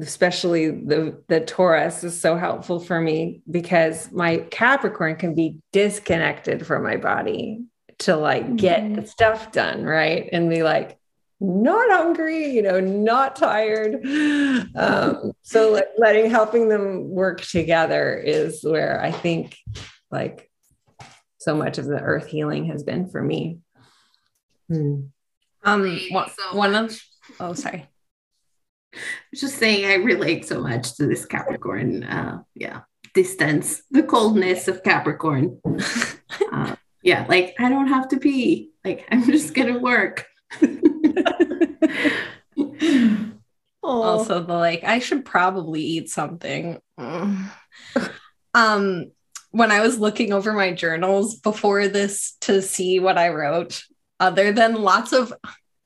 especially the the Taurus is so helpful for me because my Capricorn can be disconnected from my body to like get mm-hmm. stuff done, right? And be like not hungry, you know, not tired. Um, so like letting helping them work together is where I think like so much of the earth healing has been for me. Hmm. Um, one, one of oh, sorry. Just saying, I relate so much to this Capricorn. Uh, yeah, distance, the coldness of Capricorn. uh, yeah, like I don't have to pee. Like I'm just gonna work. Also, the like I should probably eat something. um, when I was looking over my journals before this to see what I wrote, other than lots of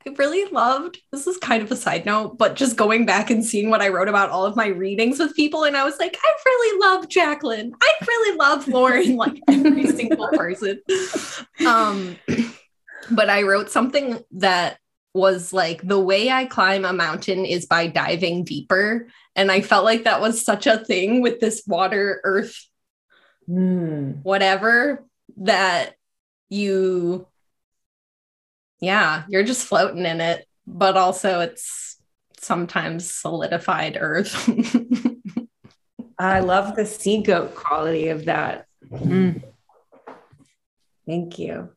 I really loved this is kind of a side note, but just going back and seeing what I wrote about all of my readings with people, and I was like, I really love Jacqueline. I really love Lauren, like every single person. Um, but I wrote something that was like the way I climb a mountain is by diving deeper. And I felt like that was such a thing with this water, earth, mm. whatever that you yeah, you're just floating in it, but also it's sometimes solidified earth. I love the sea goat quality of that. Mm. Thank you.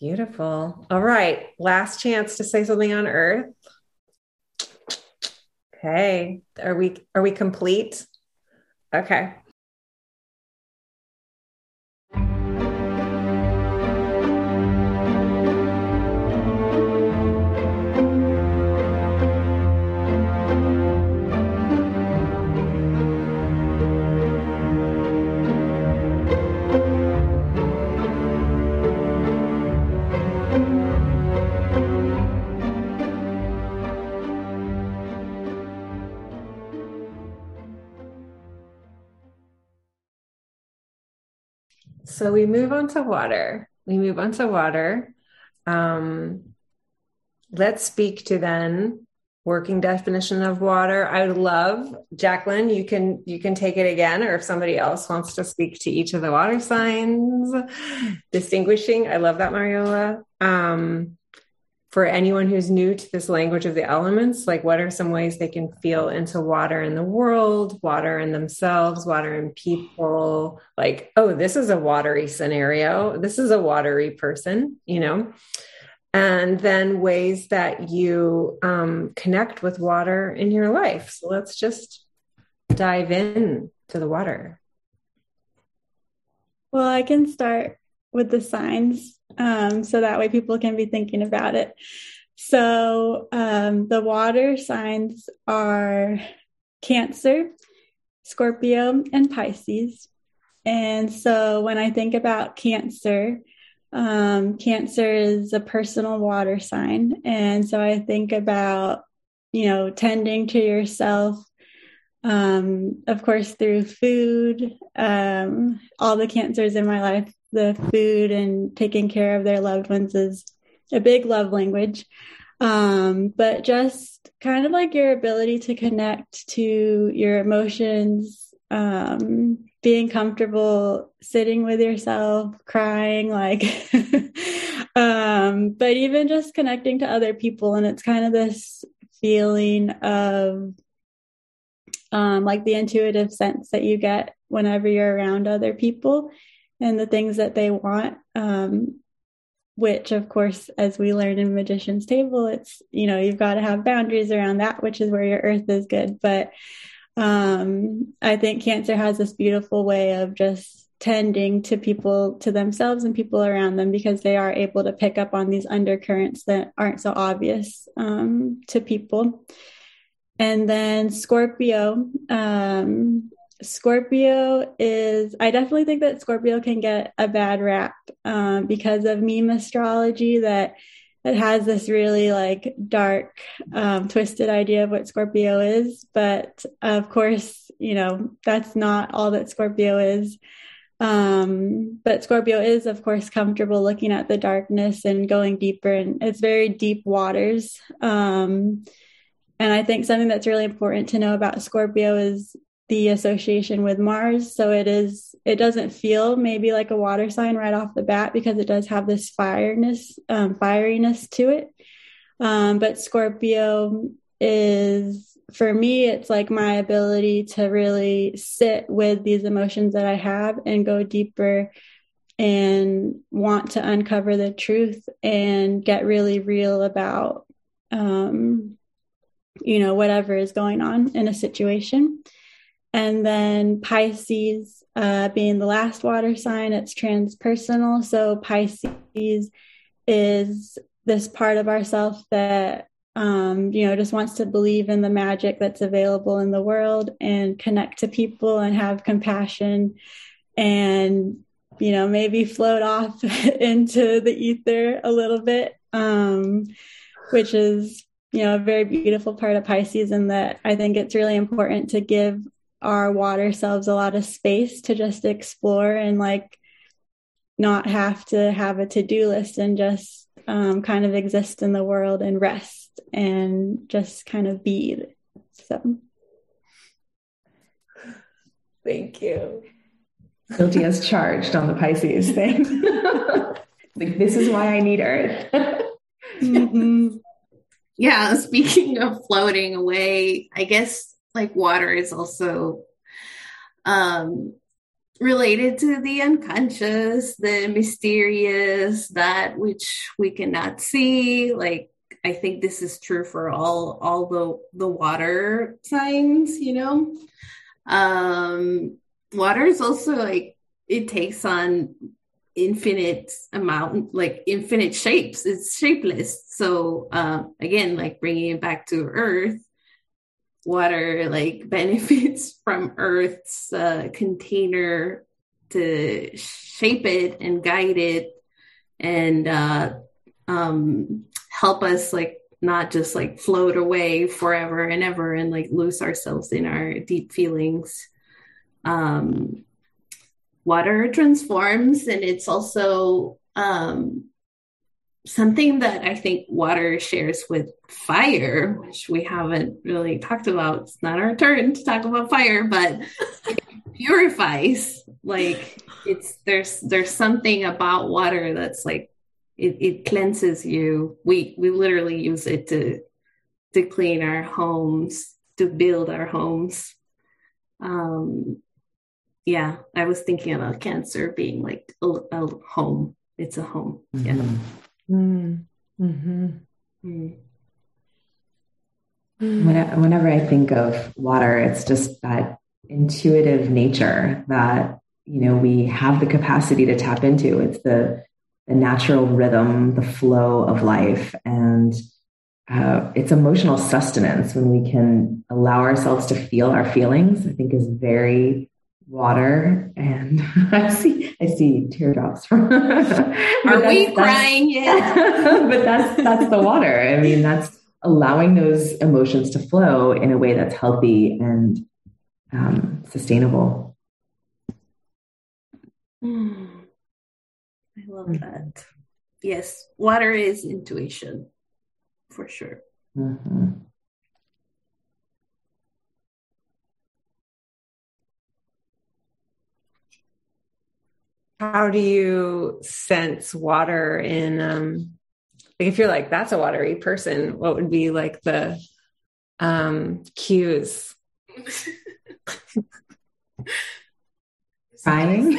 Beautiful. All right. Last chance to say something on earth. Okay. Are we are we complete? Okay. So we move on to water. We move on to water. Um, let's speak to then working definition of water. I would love Jacqueline. You can you can take it again, or if somebody else wants to speak to each of the water signs, distinguishing. I love that, Mariola. Um, for anyone who's new to this language of the elements, like what are some ways they can feel into water in the world, water in themselves, water in people? Like, oh, this is a watery scenario. This is a watery person, you know? And then ways that you um, connect with water in your life. So let's just dive in to the water. Well, I can start with the signs um, so that way people can be thinking about it. So um, the water signs are Cancer, Scorpio, and Pisces. And so when I think about Cancer, um, Cancer is a personal water sign. And so I think about, you know, tending to yourself, um, of course, through food. Um, all the cancers in my life the food and taking care of their loved ones is a big love language. Um, but just kind of like your ability to connect to your emotions, um, being comfortable sitting with yourself, crying, like, um, but even just connecting to other people. And it's kind of this feeling of um, like the intuitive sense that you get whenever you're around other people and the things that they want. Um, which, of course, as we learn in Magician's Table, it's, you know, you've got to have boundaries around that, which is where your earth is good. But um, I think Cancer has this beautiful way of just tending to people, to themselves and people around them, because they are able to pick up on these undercurrents that aren't so obvious um, to people. And then Scorpio, um, Scorpio is, I definitely think that Scorpio can get a bad rap um, because of meme astrology that it has this really like dark, um, twisted idea of what Scorpio is. But of course, you know, that's not all that Scorpio is. Um, but Scorpio is, of course, comfortable looking at the darkness and going deeper, and it's very deep waters. Um, and I think something that's really important to know about Scorpio is the association with Mars. So it is, it doesn't feel maybe like a water sign right off the bat because it does have this fireness, um, fieriness to it. Um, but Scorpio is, for me, it's like my ability to really sit with these emotions that I have and go deeper and want to uncover the truth and get really real about um, you know whatever is going on in a situation and then pisces uh, being the last water sign it's transpersonal. So pisces is this part of ourself that um, you know just wants to believe in the magic that's available in the world and connect to people and have compassion and you know maybe float off into the ether a little bit um, which is you know a very beautiful part of pisces and that i think it's really important to give our water selves a lot of space to just explore and like not have to have a to-do list and just um, kind of exist in the world and rest and just kind of be. So. Thank you. Guilty as charged on the pisces thing. Like this is why i need earth. Mm-hmm. yeah speaking of floating away i guess like water is also um related to the unconscious the mysterious that which we cannot see. Like i think this is true for all all the the water signs you know? Um water is also like it takes on infinite amount like infinite shapes. It's shapeless. So uh, again like bringing it back to earth water like benefits from earth's uh, container to shape it and guide it and uh, um, help us like not just like float away forever and ever and like lose ourselves in our deep feelings. Um, water transforms and it's also um, something that I think water shares with fire, which we haven't really talked about. It's not our turn to talk about fire, but purifies. Like it's there's there's something about water that's like it, it cleanses you. We we literally use it to to clean our homes, to build our homes. Um, yeah, I was thinking about cancer being like a, a home. It's a home. Mm-hmm. Mm. Whenever I think of water, it's just that intuitive nature that you know we have the capacity to tap into. It's the the natural rhythm, the flow of life, and uh, it's emotional sustenance when we can allow ourselves to feel our feelings. I think is very water and I see I see teardrops from Are we crying yet? but that's that's the water. I mean that's allowing those emotions to flow in a way that's healthy and um, sustainable. Mm. I love that. Yes, water is intuition for sure. Mm-hmm. How do you sense water in um like if you're like that's a watery person what would be like the um cues? Crying?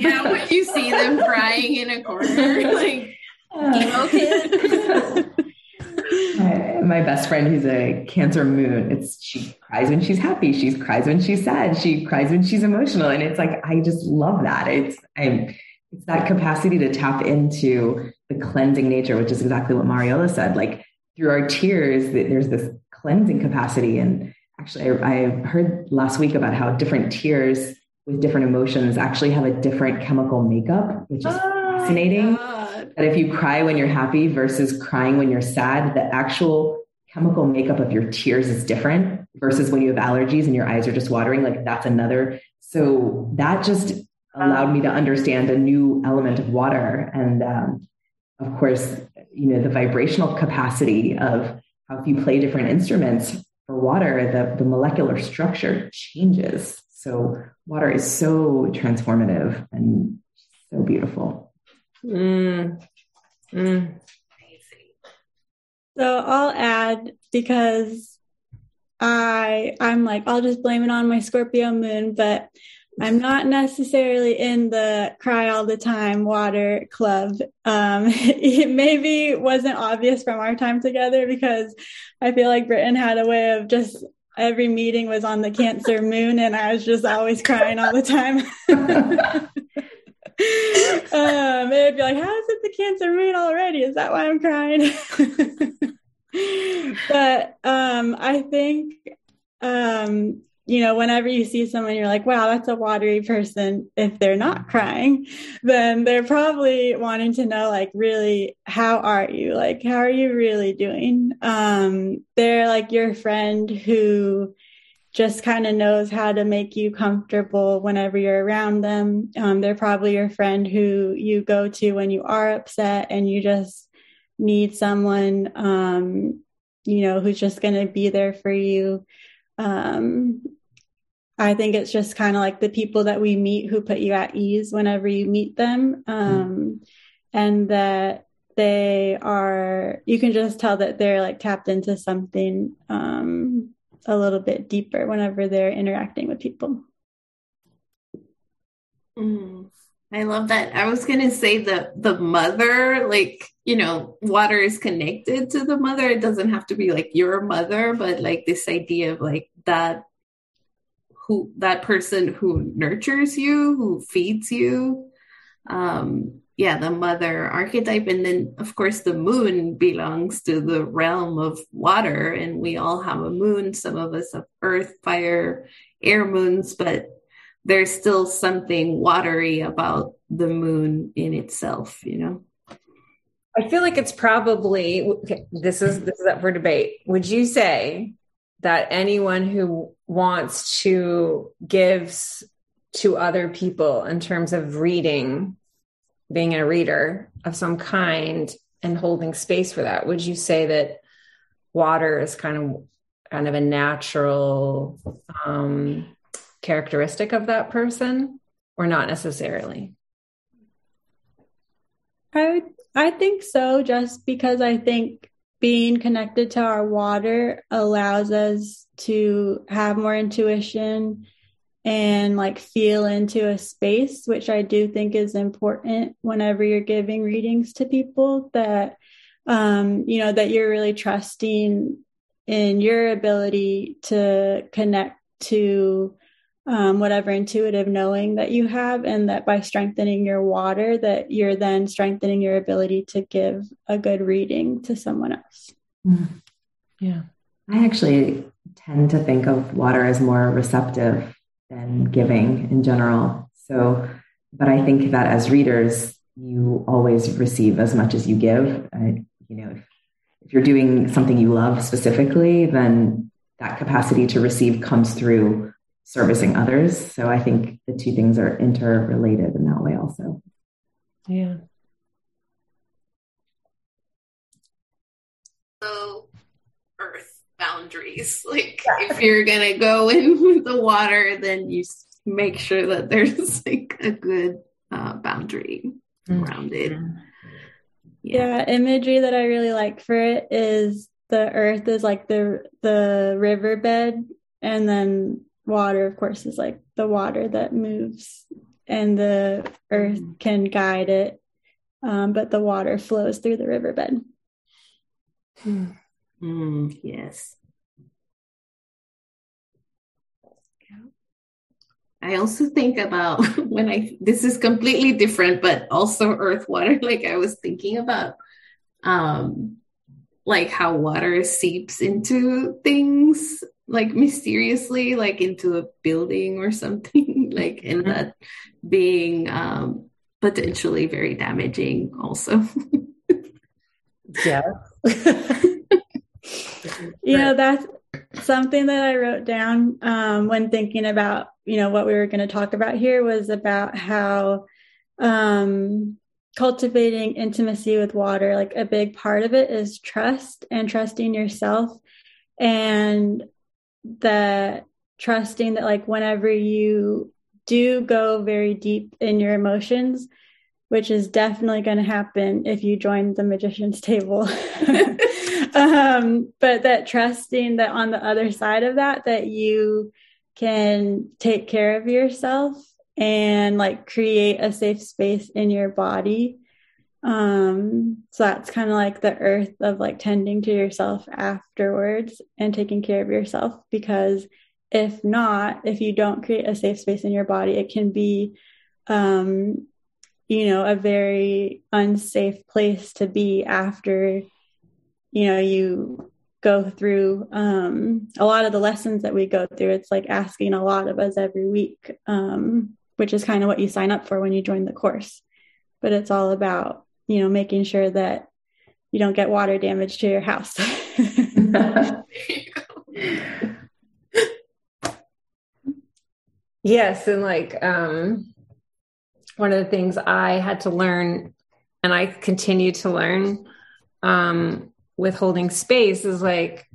Yeah when you see them crying in a corner like emo my, my best friend who's a cancer moon it's she cries when she's happy. She cries when she's sad. She cries when she's emotional. And it's like i just love that. It's i'm it's that capacity to tap into the cleansing nature which is exactly what mariola said. Like through our tears there's this cleansing capacity. And actually I, I heard last week about how different tears with different emotions actually have a different chemical makeup which is oh fascinating that if you cry when you're happy versus crying when you're sad, the actual chemical makeup of your tears is different versus when you have allergies and your eyes are just watering. Like that's another. So that just allowed me to understand a new element of water. And um, of course, you know, the vibrational capacity of how if you play different instruments for water, the, the molecular structure changes. So water is so transformative and so beautiful. Mm. Mm. So I'll add because I I'm like I'll just blame it on my Scorpio moon, but I'm not necessarily in the cry all the time water club. Um, it maybe wasn't obvious from our time together because I feel like Britton had a way of just every meeting was on the Cancer moon, and I was just always crying all the time. um, it'd be like, "How is it the Cancer moon already? Is that why I'm crying?" but um, I think um, you know, whenever you see someone, you're like, wow, that's a watery person. If they're not crying, then they're probably wanting to know, like, really, how are you? Like, how are you really doing? Um, they're like your friend who just kind of knows how to make you comfortable whenever you're around them. Um, they're probably your friend who you go to when you are upset and you just need someone, um, you know, who's just going to be there for you um, I think it's just kind of like the people that we meet who put you at ease whenever you meet them. Um, mm. And that they are, you can just tell that they're like tapped into something um, a little bit deeper whenever they're interacting with people. Mm, I love that. I was gonna say the the mother, like you know, water is connected to the mother. It doesn't have to be like your mother, but like this idea of like that who that person who nurtures you, who feeds you. Um, yeah, the mother archetype. And then of course the moon belongs to the realm of water, and we all have a moon. Some of us have earth, fire, air moons, but there's still something watery about the moon in itself, you know. I feel like it's probably okay, this is this is up for debate. Would you say that anyone who wants to gives to other people in terms of reading, being a reader of some kind and holding space for that, would you say that water is kind of kind of a natural um, characteristic of that person or not necessarily? I I think so, just because I think being connected to our water allows us to have more intuition and like feel into a space, which I do think is important whenever you're giving readings to people that, um, you know, that you're really trusting in your ability to connect to um, whatever intuitive knowing that you have and that by strengthening your water that you're then strengthening your ability to give a good reading to someone else mm. yeah i actually tend to think of water as more receptive than giving in general so but i think that as readers you always receive as much as you give uh, you know if, if you're doing something you love specifically then that capacity to receive comes through servicing others. So I think the two things are interrelated in that way also. Yeah. So earth boundaries. Like if you're gonna go in the water, then you make sure that there's like a good uh, boundary mm-hmm. around it. Yeah. yeah, imagery that I really like for it is the earth is like the the riverbed and then water, of course, is like the water that moves and the earth mm. can guide it, um, but the water flows through the riverbed. Mm, yes. I also think about when I, this is completely different, but also earth water. Like I was thinking about, um, like how water seeps into things like mysteriously like into a building or something like and mm-hmm. that being um potentially very damaging also yeah you know that's something that i wrote down um, when thinking about you know what we were going to talk about here was about how um, cultivating intimacy with water like a big part of it is trust and trusting yourself and the trusting that like whenever you do go very deep in your emotions which is definitely going to happen if you join the magician's table um, but that trusting that on the other side of that that you can take care of yourself and like create a safe space in your body. Um, so that's kind of like the earth of like tending to yourself afterwards and taking care of yourself. Because if not, if you don't create a safe space in your body, it can be, um, you know, a very unsafe place to be after, you know, you go through um, a lot of the lessons that we go through. It's like asking a lot of us every week, um, which is kind of what you sign up for when you join the course. But it's all about, you know, making sure that you don't get water damage to your house. yes. And like, um, one of the things I had to learn and I continue to learn, um, with holding space is like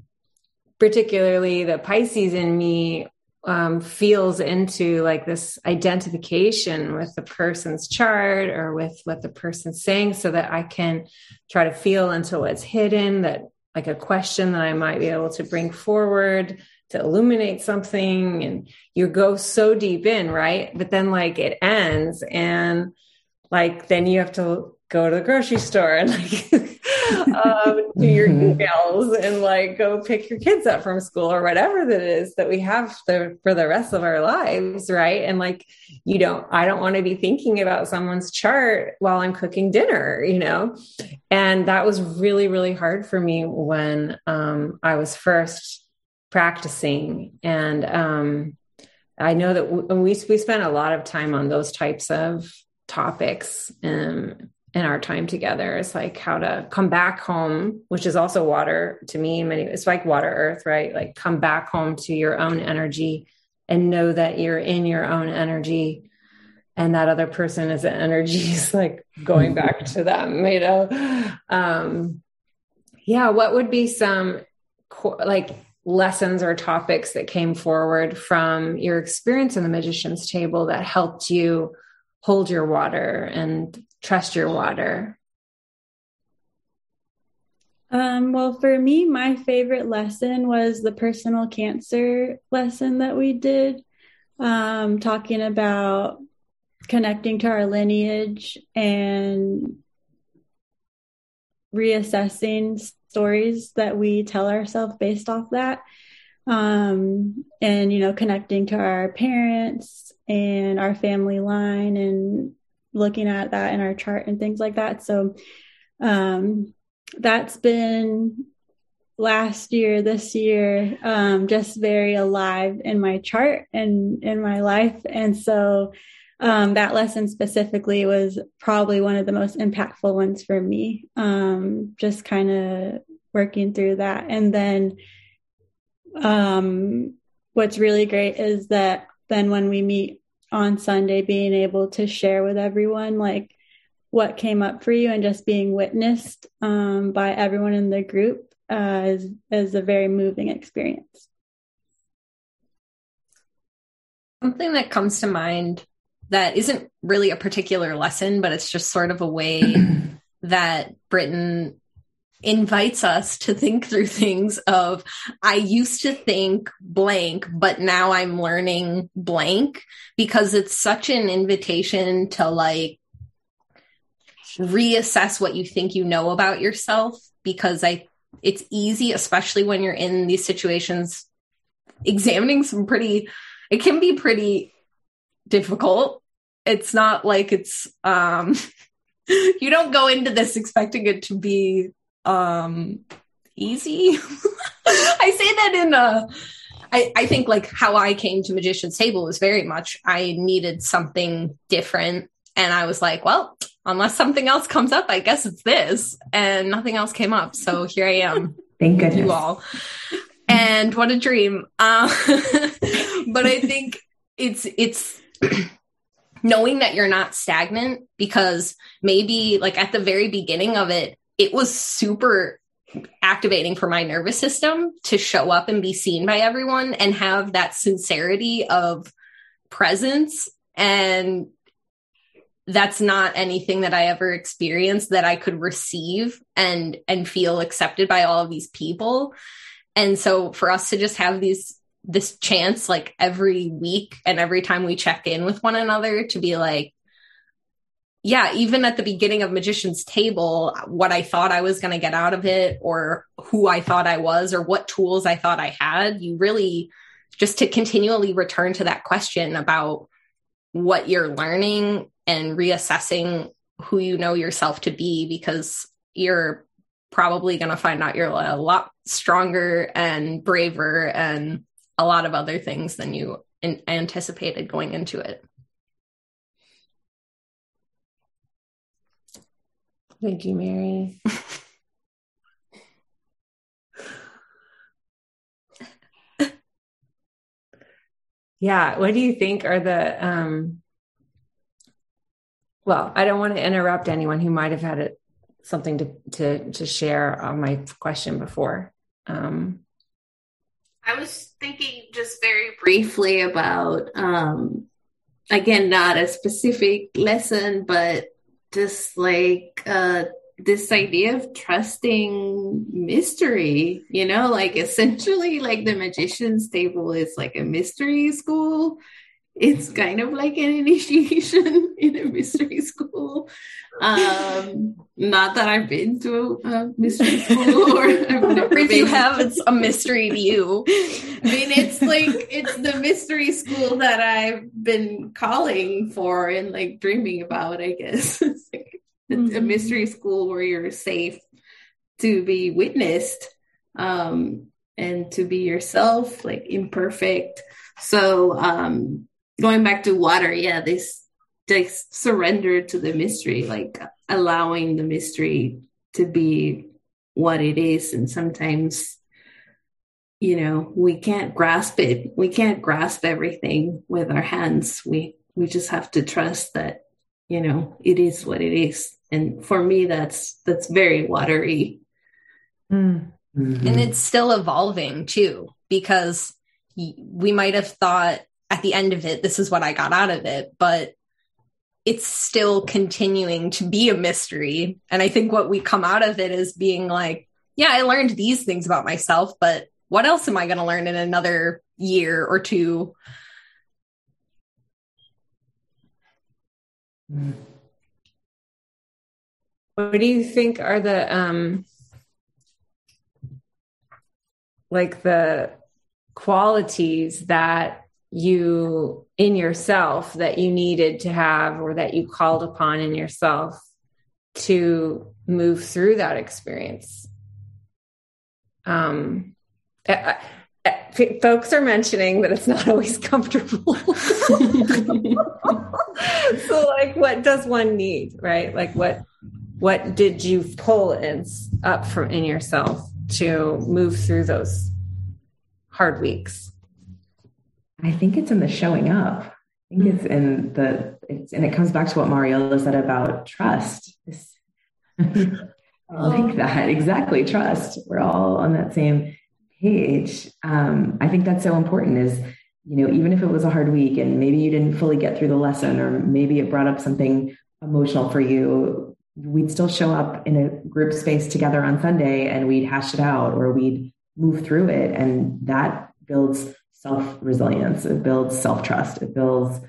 particularly the pisces in me um, feels into like this identification with the person's chart or with what the person's saying so that i can try to feel into what's hidden that like a question that i might be able to bring forward to illuminate something and you go so deep in right? But then like it ends and like then you have to go to the grocery store and like um, do your mm-hmm. emails and like go pick your kids up from school or whatever that is that we have the, for the rest of our lives right? And like you don't i don't want to be thinking about someone's chart while i'm cooking dinner you know? And that was really really hard for me when um, i was first practicing and um, i know that we, we spent a lot of time on those types of topics um, in our time together It's like how to come back home, which is also water to me. Many it's like water earth, right? Like come back home to your own energy and know that you're in your own energy and that other person is an energy is like going back to them, you know? Um, yeah. What would be some like lessons or topics that came forward from your experience in the magician's table that helped you hold your water and trust your water? Um, well, for me, my favorite lesson was the personal cancer lesson that we did, um, talking about connecting to our lineage and reassessing stories that we tell ourselves based off that. Um, and, you know, connecting to our parents and our family line and looking at that in our chart and things like that. So um, that's been last year, this year, um, just very alive in my chart and in my life. And so um, that lesson specifically was probably one of the most impactful ones for me, um, just kind of working through that. And then um, what's really great is that then when we meet on Sunday being able to share with everyone like what came up for you and just being witnessed um, by everyone in the group uh, is, is a very moving experience. Something that comes to mind that isn't really a particular lesson, but it's just sort of a way that Britton invites us to think through things of I used to think blank, but now I'm learning blank because it's such an invitation to like reassess what you think you know about yourself because I it's easy especially when you're in these situations examining some pretty it can be pretty difficult. It's not like it's um you don't go into this expecting it to be um easy. I say that in a I, I think like how I came to Magician's Table was very much I needed something different. And I was like, well, unless something else comes up, I guess it's this. And nothing else came up. So here I am. Thank goodness. You all. And what a dream. Uh, but I think it's it's knowing that you're not stagnant because maybe like at the very beginning of it, it was super activating for my nervous system to show up and be seen by everyone and have that sincerity of presence. And that's not anything that i ever experienced that i could receive and and feel accepted by all of these people. And so for us to just have these this chance like every week and every time we check in with one another to be like yeah, even at the beginning of Magician's Table, what I thought I was going to get out of it, or who I thought I was, or what tools I thought I had, you really just to continually return to that question about what you're learning and reassessing who you know yourself to be, because you're probably going to find out you're a lot stronger and braver and a lot of other things than you anticipated going into it. Thank you, Mary. yeah, what do you think are the um well, I don't want to interrupt anyone who might have had it, something to to to share on my question before. Um I was thinking just very briefly about um again not a specific lesson but just like uh this idea of trusting mystery, you know, like essentially like the magician's table is like a mystery school. It's kind of like an initiation in a mystery school. Um, not that I've been to a mystery school or if you have, it's a mystery to you. I mean, it's like it's the mystery school that I've been calling for and like dreaming about, I guess. It's like mm-hmm. a mystery school where you're safe to be witnessed um, and to be yourself, like imperfect. So um, going back to water, yeah, this they surrender to the mystery, like allowing the mystery to be what it is. And sometimes, you know, we can't grasp it. We can't grasp everything with our hands. We we just have to trust that, you know, it is what it is. And for me, that's that's very watery. Mm. Mm-hmm. And it's still evolving too, because we might have thought at the end of it, this is what I got out of it, but it's still continuing to be a mystery. And I think what we come out of it is being like, yeah, I learned these things about myself, but what else am I going to learn in another year or two? What do you think are the um like the qualities that you in yourself that you needed to have or that you called upon in yourself to move through that experience. Um folks are mentioning that it's not always comfortable. So like what does one need right? Like what what did you pull in, up from in yourself to move through those hard weeks I think it's in the showing up. I think it's in the, it's, and it comes back to what Mariola said about trust. I like that. Exactly. Trust. We're all on that same page. Um, I think that's so important is, you know, even if it was a hard week and maybe you didn't fully get through the lesson or maybe it brought up something emotional for you, we'd still show up in a group space together on Sunday and we'd hash it out or we'd move through it. And that builds self resilience, it builds self trust, it builds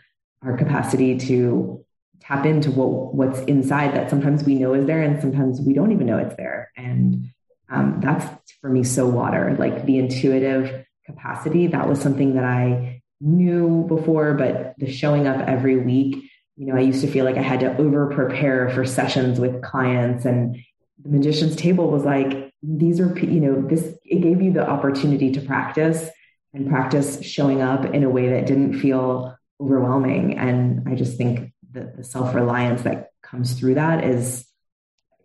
our capacity to tap into what, what's inside that sometimes we know is there and sometimes we don't even know it's there. And um, that's for me so water, like the intuitive capacity. That was something that I knew before, but the showing up every week, you know, I used to feel like I had to over prepare for sessions with clients and the magician's table was like, these are, you know, this, it gave you the opportunity to practice and practice showing up in a way that didn't feel overwhelming. And I just think that the self reliance that comes through that is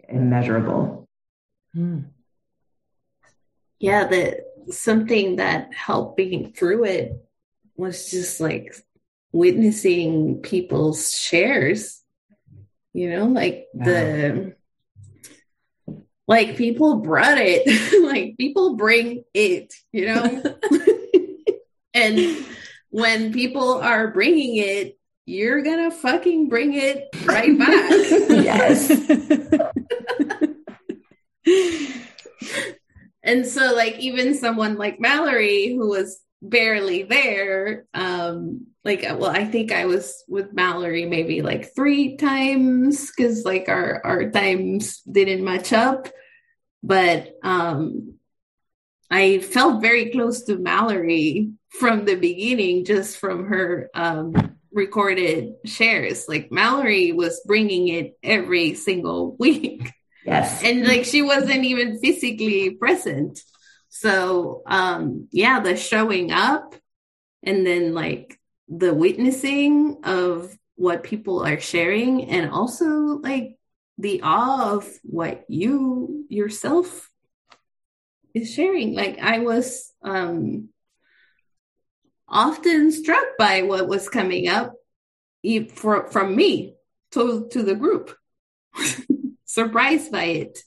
immeasurable. Hmm. Yeah, the something that helped being through it was just like witnessing people's shares. You know, like yeah. the like people brought it, like people bring it, you know. And when people are bringing it, you're gonna fucking bring it right back. yes. and so, like, even someone like Mallory, who was barely there. Um, like, well, I think I was with Mallory maybe like three times because like our our times didn't match up. But um, I felt very close to Mallory from the beginning, just from her um, recorded shares. Like Mallory was bringing it every single week. Yes. And like she wasn't even physically present. So um yeah, the showing up and then like the witnessing of what people are sharing and also like the awe of what you yourself is sharing. Like I was um often struck by what was coming up for, from me to, to the group. Surprised by it.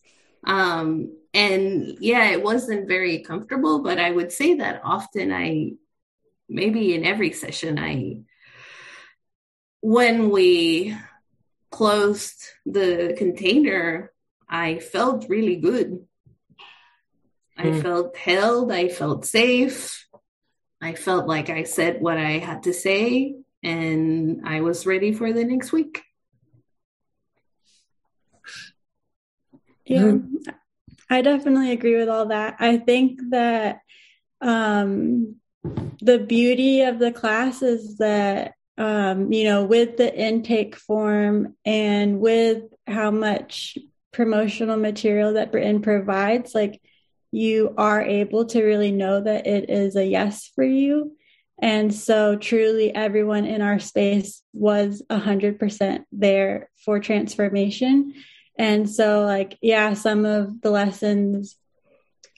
Um, and yeah, it wasn't very comfortable, but I would say that often I, maybe in every session, I, when we closed the container, I felt really good. I mm. felt held, I felt safe. I felt like I said what I had to say, and I was ready for the next week. Yeah. Mm-hmm. I definitely agree with all that. I think that um, the beauty of the class is that, um, you know, with the intake form and with how much promotional material that Britton provides, like you are able to really know that it is a yes for you. And so, truly, everyone in our space was 100% there for transformation. And so, like, yeah, some of the lessons,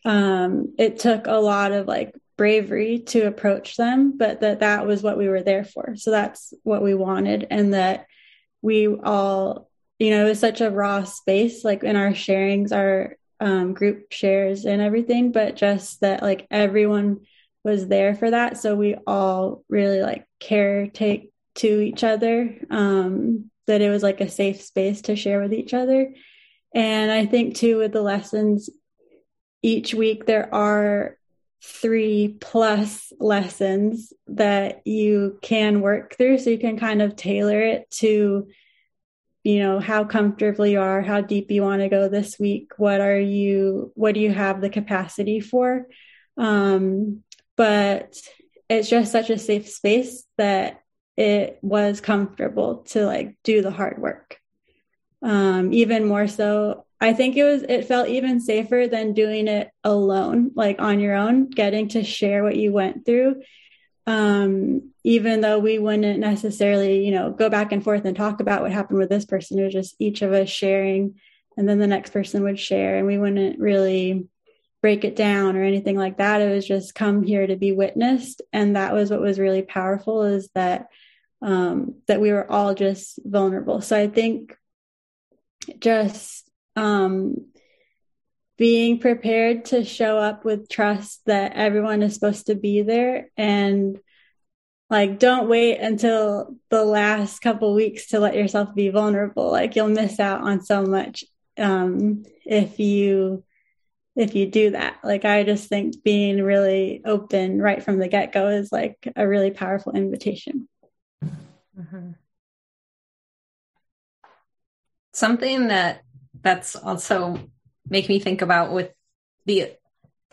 um, it took a lot of like bravery to approach them, but that that was what we were there for. So that's what we wanted, and that we all, you know, it was such a raw space. Like in our sharings, our um, group shares and everything, but just that like everyone was there for that. So we all really like care take to each other. Um, that it was like a safe space to share with each other. And I think too with the lessons each week there are three plus lessons that you can work through so you can kind of tailor it to you know how comfortable you are how deep you want to go this week what are you what do you have the capacity for um but it's just such a safe space that it was comfortable to like do the hard work. Um, even more so, I think it was, it felt even safer than doing it alone, like on your own, getting to share what you went through. Um, even though we wouldn't necessarily, you know, go back and forth and talk about what happened with this person, it was just each of us sharing, and then the next person would share, and we wouldn't really break it down or anything like that. It was just come here to be witnessed. And that was what was really powerful is that um, that we were all just vulnerable. So I think just um, being prepared to show up with trust that everyone is supposed to be there and like don't wait until the last couple weeks to let yourself be vulnerable. Like you'll miss out on so much um, if you if you do that. Like i just think being really open right from the get-go is like a really powerful invitation. Mm-hmm. Something that that's also make me think about with the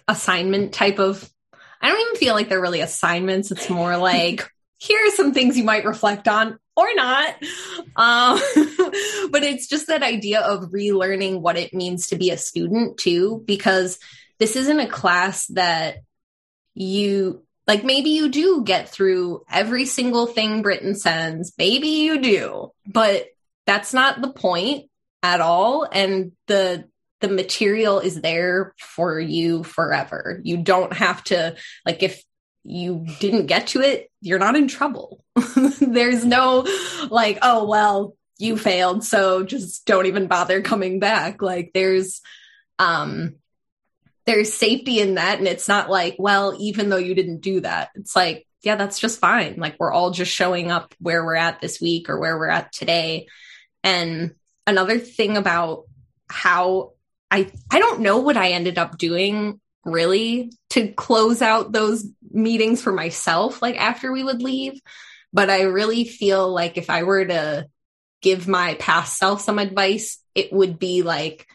assignment type of I don't even feel like they're really assignments. It's more like here are some things you might reflect on or not. Um, but it's just that idea of relearning what it means to be a student too, because this isn't a class that you like maybe you do get through every single thing Britton sends. Maybe you do, but that's not the point at all. And the the material is there for you forever. You don't have to like if you didn't get to it, you're not in trouble. There's no like, oh well, you failed, so just don't even bother coming back. Like there's um there's safety in that. And it's not like, well, even though you didn't do that, it's like, yeah, that's just fine. Like we're all just showing up where we're at this week or where we're at today. And another thing about how I I don't know what I ended up doing really to close out those meetings for myself, like after we would leave. But I really feel like if I were to give my past self some advice, it would be like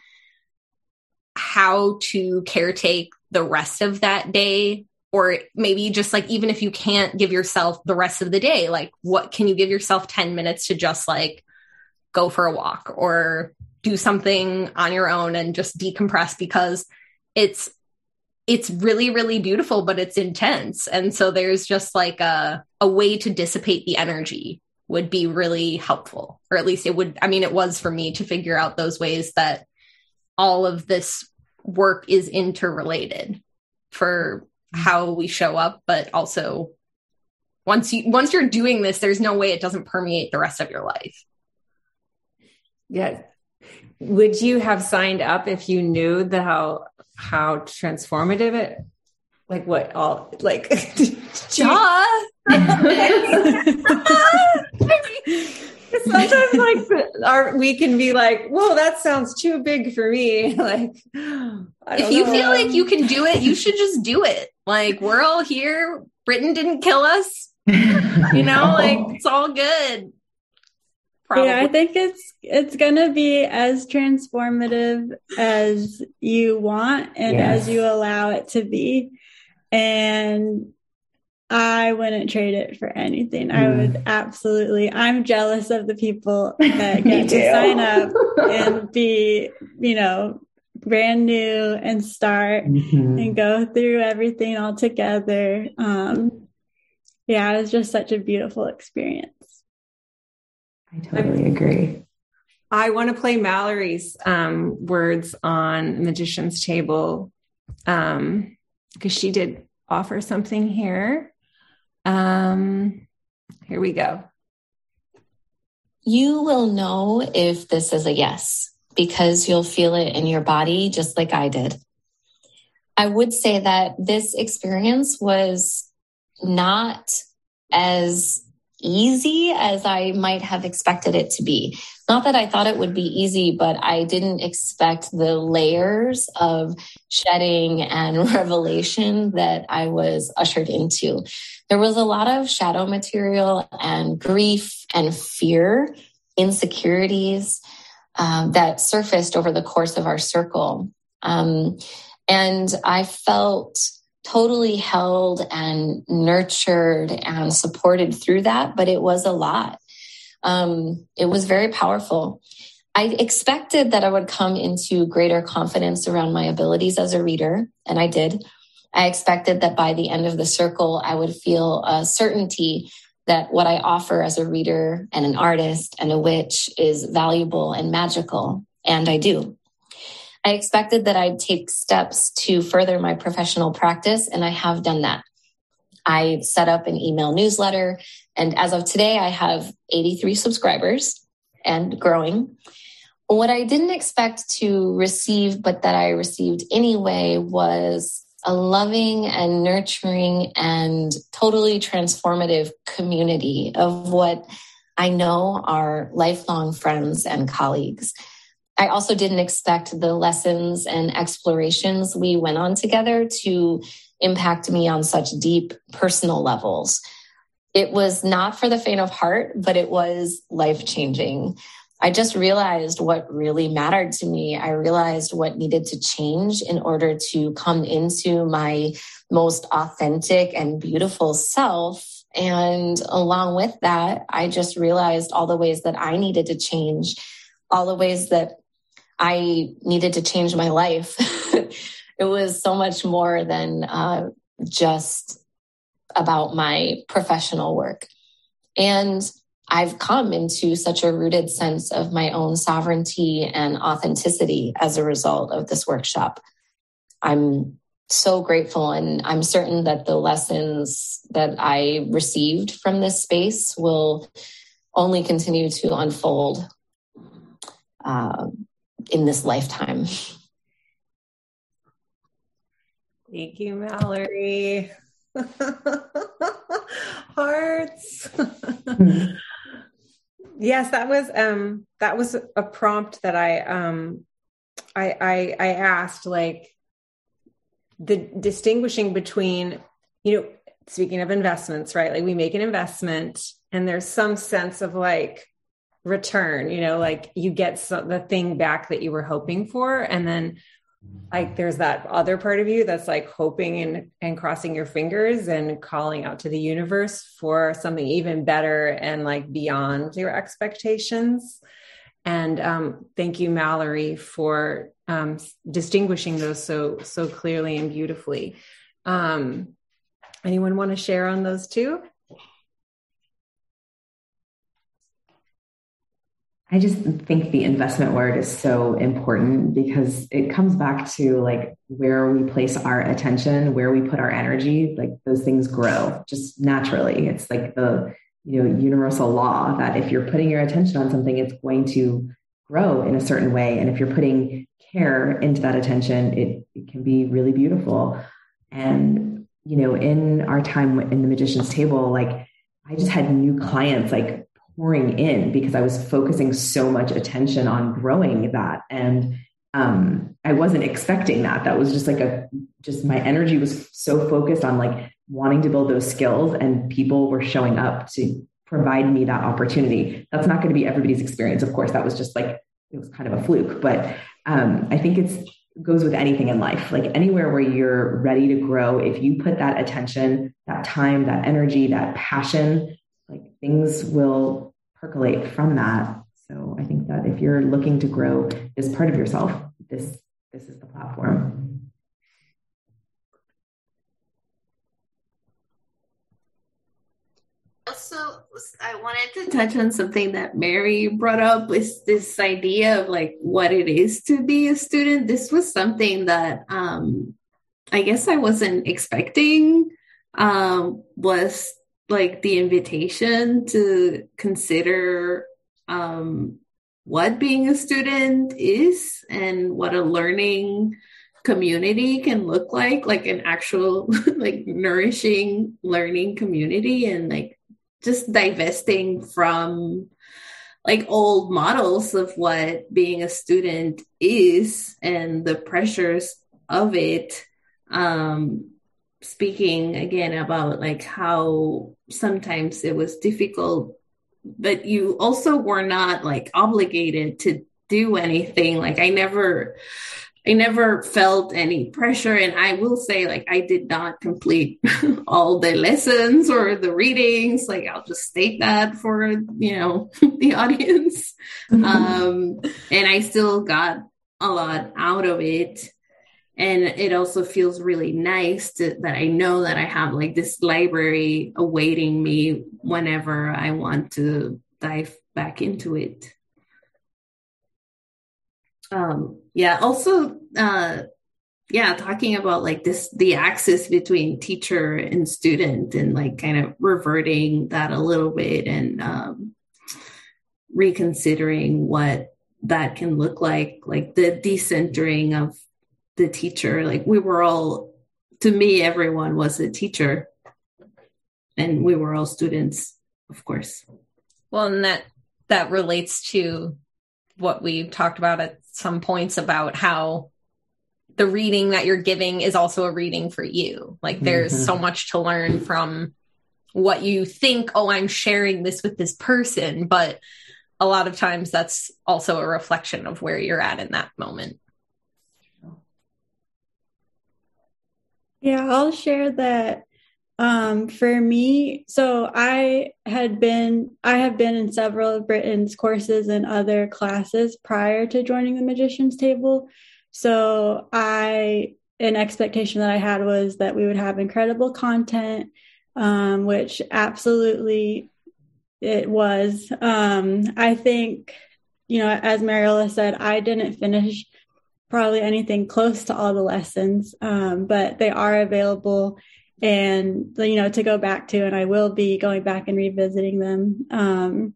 how to caretake the rest of that day or maybe just like even if you can't give yourself the rest of the day like what can you give yourself 10 minutes to just like go for a walk or do something on your own and just decompress because it's it's really really beautiful but it's intense. And so there's just like a a way to dissipate the energy would be really helpful or at least it would i mean it was for me to figure out those ways that all of this work is interrelated for mm-hmm. how we show up. But also once you once you're doing this there's no way it doesn't permeate the rest of your life. Yeah would you have signed up if you knew the how how transformative it like what all like Duh. sometimes like our we can be like whoa that sounds too big for me. Like if you know. feel like you can do it you should just do it. Like we're all here. Britton didn't kill us. You know like it's all good Probably. Yeah, I think it's it's gonna be as transformative as you want and yes. as you allow it to be. And I wouldn't trade it for anything. Mm. I would absolutely. I'm jealous of the people that get to sign up and be, you know, brand new and start mm-hmm. and go through everything all together. Um, yeah, it was just such a beautiful experience. I totally agree. I want to play Mallory's um, words on Magician's Table because um, she did offer something here. Um, here we go. You will know if this is a yes because you'll feel it in your body just like I did. I would say that this experience was not as easy as I might have expected it to be. Not that I thought it would be easy, but I didn't expect the layers of shedding and revelation that I was ushered into. There was a lot of shadow material and grief and fear, insecurities um, that surfaced over the course of our circle. Um, and I felt totally held and nurtured and supported through that, but it was a lot. Um, it was very powerful. I expected that I would come into greater confidence around my abilities as a reader, and I did. I expected that by the end of the circle, I would feel a certainty that what I offer as a reader and an artist and a witch is valuable and magical, and I do. I expected that I'd take steps to further my professional practice, and I have done that. I set up an email newsletter, and as of today, I have 83 subscribers and growing. What I didn't expect to receive, but that I received anyway, was a loving and nurturing and totally transformative community of what I know are lifelong friends and colleagues. I also didn't expect the lessons and explorations we went on together to impact me on such deep personal levels. It was not for the faint of heart, but it was life changing. I just realized what really mattered to me. I realized what needed to change in order to come into my most authentic and beautiful self. And along with that, I just realized all the ways that I needed to change, all the ways that I needed to change my life. it was so much more than uh, just about my professional work. And I've come into such a rooted sense of my own sovereignty and authenticity as a result of this workshop. I'm so grateful, and I'm certain that the lessons that I received from this space will only continue to unfold. Um, in this lifetime. Thank you, Mallory. Hearts. yes, that was um that was a prompt that I um I I I asked like the distinguishing between, you know, speaking of investments, right? Like we make an investment and there's some sense of like return, you know, like you get the thing back that you were hoping for. And then like there's that other part of you that's like hoping and, and crossing your fingers and calling out to the universe for something even better and like beyond your expectations. And um, thank you, Mallory, for um, distinguishing those so so clearly and beautifully. Um, anyone want to share on those two? I just think the investment word is so important because it comes back to like where we place our attention, where we put our energy, like those things grow just naturally. It's like the you know universal law that if you're putting your attention on something, it's going to grow in a certain way. And if you're putting care into that attention, it, it can be really beautiful. And you know, in our time in the magician's table, like I just had new clients like pouring in because I was focusing so much attention on growing that. And um, I wasn't expecting that. That was just like a, just my energy was so focused on like wanting to build those skills, and people were showing up to provide me that opportunity. That's not going to be everybody's experience. Of course, that was just like, it was kind of a fluke, but um, I think it's, goes with anything in life like anywhere where you're ready to grow if you put that attention that time that energy that passion things will percolate from that. So I think that if you're looking to grow this part of yourself, this this is the platform. Also, I wanted to touch on something that Mary brought up was this idea of like what it is to be a student. This was something that um, I guess I wasn't expecting um, was like the invitation to consider um, what being a student is and what a learning community can look like like an actual like nourishing learning community and like just divesting from like old models of what being a student is and the pressures of it. Um speaking again about like how sometimes it was difficult but you also were not like obligated to do anything. Like i never i never felt any pressure. And i will say like i did not complete all the lessons or the readings. Like i'll just state that for you know the audience. Mm-hmm. um and i still got a lot out of it and it also feels really nice to, that i know that i have like this library awaiting me whenever i want to dive back into it. Um yeah also uh yeah talking about like this the axis between teacher and student and like kind of reverting that a little bit and um reconsidering what that can look like like the decentering of the teacher. Like we were all, to me, everyone was a teacher, and we were all students, of course. Well, and that that relates to what we talked about at some points about how the reading that you're giving is also a reading for you. Like there's mm-hmm. so much to learn from what you think, oh, I'm sharing this with this person, but a lot of times that's also a reflection of where you're at in that moment. Yeah, I'll share that. Um, for me, so I had been, I have been in several of Britton's courses and other classes prior to joining the Magician's Table. So I, an expectation that I had was that we would have incredible content, um, which absolutely it was. Um, I think, you know, as Mariella said, I didn't finish probably anything close to all the lessons, um, but they are available. And you know to go back to and i will be going back and revisiting them. Um,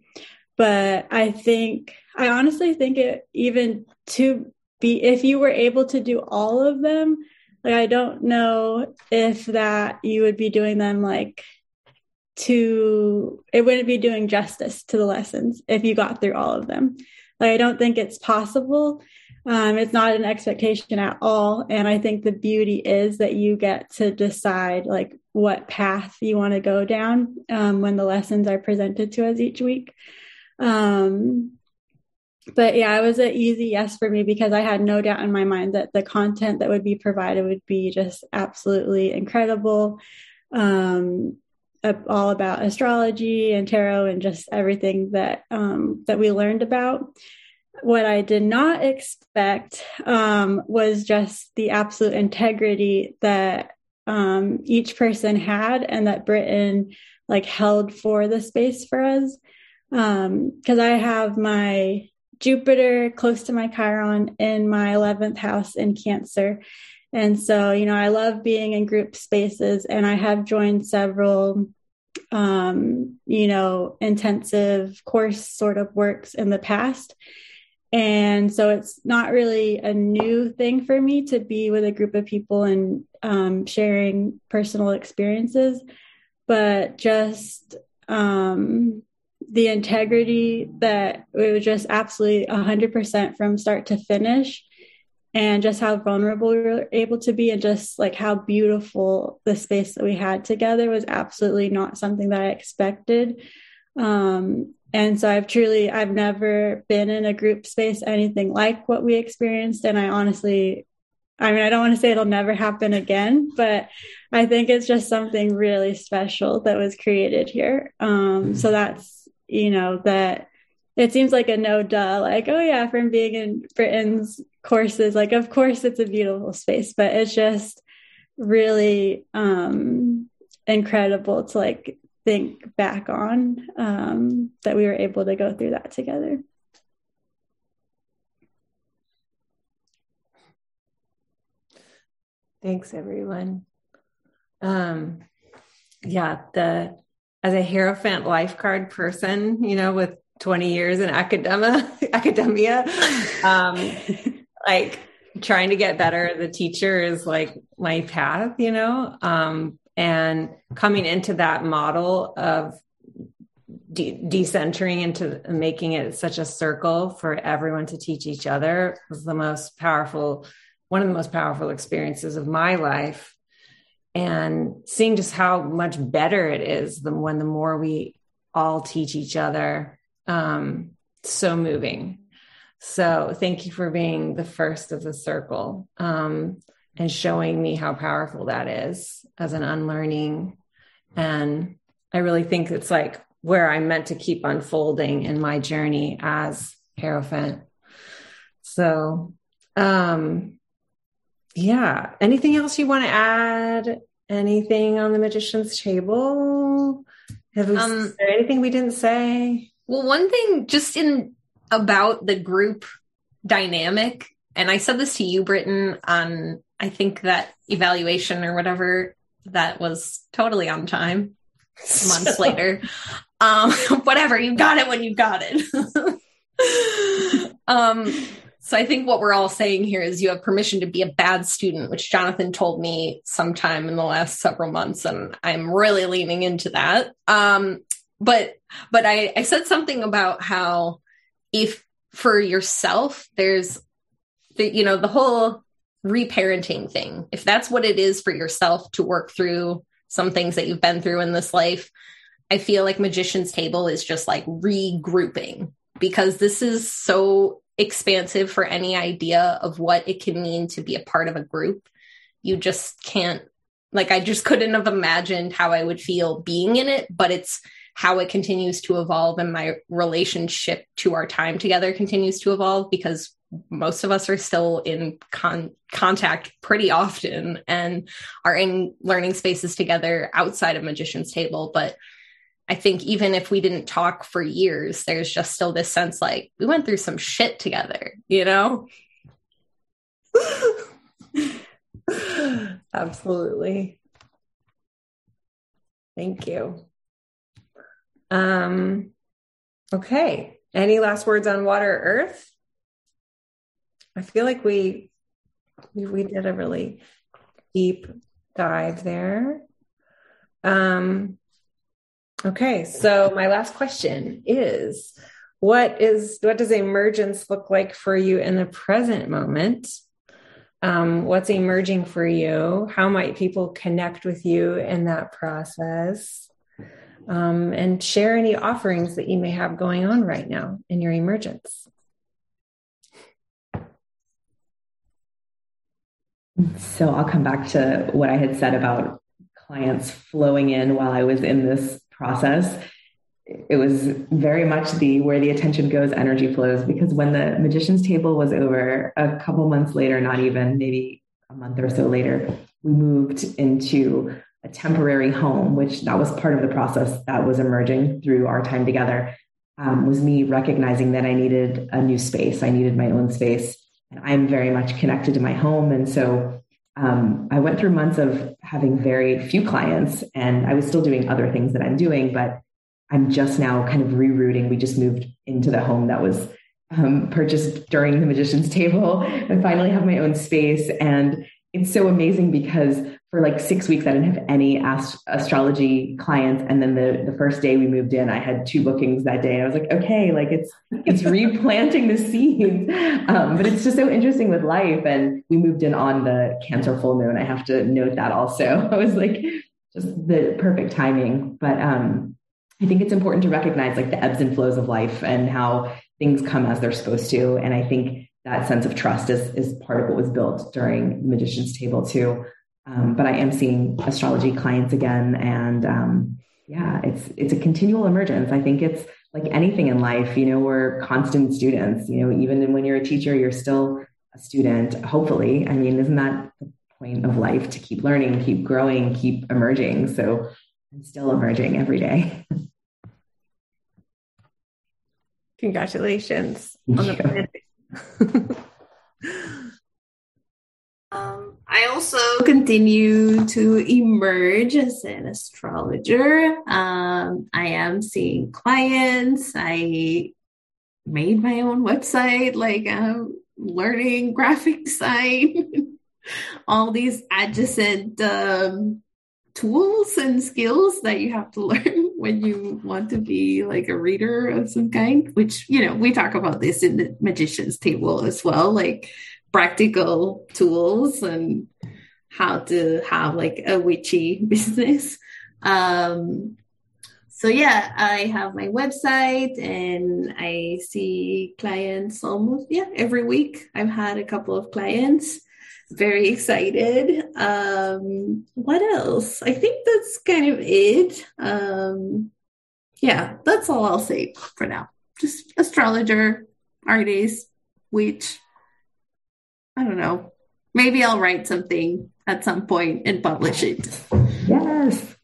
but i think i honestly think it even to be if you were able to do all of them like i don't know if that you would be doing them like to it wouldn't be doing justice to the lessons if you got through all of them. Like i don't think it's possible Um, it's not an expectation at all. And I think the beauty is that you get to decide like what path you want to go down um, when the lessons are presented to us each week. Um, but yeah, it was an easy yes for me because I had no doubt in my mind that the content that would be provided would be just absolutely incredible. Um, all about astrology and tarot and just everything that um, that we learned about. What I did not expect um, was just the absolute integrity that um, each person had, and that Britton like held for the space for us. Because um, I have my Jupiter close to my Chiron in my 11th house in Cancer. And so, you know, I love being in group spaces and I have joined several, um, you know, intensive course sort of works in the past. And so it's not really a new thing for me to be with a group of people and um, sharing personal experiences, but just um, the integrity that it was just absolutely 100% from start to finish and just how vulnerable we were able to be and just like how beautiful the space that we had together was absolutely not something that i expected. Um, and so i've truly i've never been in a group space anything like what we experienced and i honestly I mean, I don't want to say it'll never happen again, but I think it's just something really special that was created here. Um, so that's you know, that it seems like a no duh, like, oh yeah, from being in Britton's courses, like, of course it's a beautiful space, but it's just really um, incredible to like think back on um, that we were able to go through that together. Thanks, everyone. Um, yeah, the as a Hierophant life card person, you know, with 20 years in academia, academia, um, like trying to get better the teacher is like my path, you know, um, and coming into that model of de- decentering into making it such a circle for everyone to teach each other was the most powerful, one of the most powerful experiences of my life. And seeing just how much better it is than when the more we all teach each other um, so moving. So thank you for being the first of the circle. Um, and showing me how powerful that is as an unlearning and i really think it's like where i'm meant to keep unfolding in my journey as hierophant so um yeah. Anything else you want to add? Anything on the magician's table? Have we, um, is there anything we didn't say? Well, one thing just in about the group dynamic, and I said this to you, Britton, on I think that evaluation or whatever that was totally on time. Months later, um, whatever you got it when you got it. um, so I think what we're all saying here is you have permission to be a bad student, which Jonathan told me sometime in the last several months, and I'm really leaning into that. Um, but but I, I said something about how if for yourself there's the you know the whole reparenting thing, if that's what it is for yourself to work through some things that you've been through in this life, I feel like Magician's Table is just like regrouping because this is so expansive for any idea of what it can mean to be a part of a group. You just can't, like, I just couldn't have imagined how I would feel being in it, but it's how it continues to evolve and my relationship to our time together continues to evolve because most of us are still in con- contact pretty often and are in learning spaces together outside of magician's table but I think even if we didn't talk for years, there's just still this sense like we went through some shit together, you know? Absolutely. Thank you. Um okay. Any last words on water earth? I feel like we we, did a really deep dive there. Um Okay, so my last question is what is what does emergence look like for you in the present moment? Um, what's emerging for you? How might people connect with you in that process? Um, and share any offerings that you may have going on right now in your emergence. So I'll come back to what I had said about clients flowing in while I was in this process. It was very much the where the attention goes, energy flows. Because when the magician's table was over, a couple months later, not even maybe a month or so later, we moved into a temporary home, which that was part of the process that was emerging through our time together. Um, was me recognizing that I needed a new space. I needed my own space I'm very much connected to my home. And so um, I went through months of having very few clients, and I was still doing other things that I'm doing, but I'm just now kind of rerouting. We just moved into the home that was um, purchased during the magician's table. I finally have my own space, and it's so amazing because for like six weeks, I didn't have any ast- astrology clients. And then the, the first day we moved in, I had two bookings that day. I was like, okay, like it's, it's replanting the seeds. Um, but it's just so interesting with life. And we moved in on the cancer full moon. I have to note that also. I was like, just the perfect timing. But, um, I think it's important to recognize like the ebbs and flows of life and how things come as they're supposed to. And I think that sense of trust is, is part of what was built during the magician's table too. Um, but I am seeing astrology clients again, and um, yeah, it's it's a continual emergence. I think it's like anything in life. You know, we're constant students. You know, even when you're a teacher, you're still a student. Hopefully, I mean, isn't that the point of life to keep learning, keep growing, keep emerging? So I'm still emerging every day. Congratulations on the Um, I also continue to emerge as an astrologer. Um, I am seeing clients. I made my own website, like I'm learning graphic design, all these adjacent um, tools and skills that you have to learn when you want to be like a reader of some kind, which, you know, we talk about this in the magician's table as well. Like, practical tools and how to have like a witchy business. Um, so yeah, I have my website and I see clients almost yeah every week. I've had a couple of clients. Very excited. Um, what else? I think that's kind of it. Um, yeah, that's all I'll say for now. Just astrologer, artist, witch, I don't know. Maybe I'll write something at some point and publish it. Yes.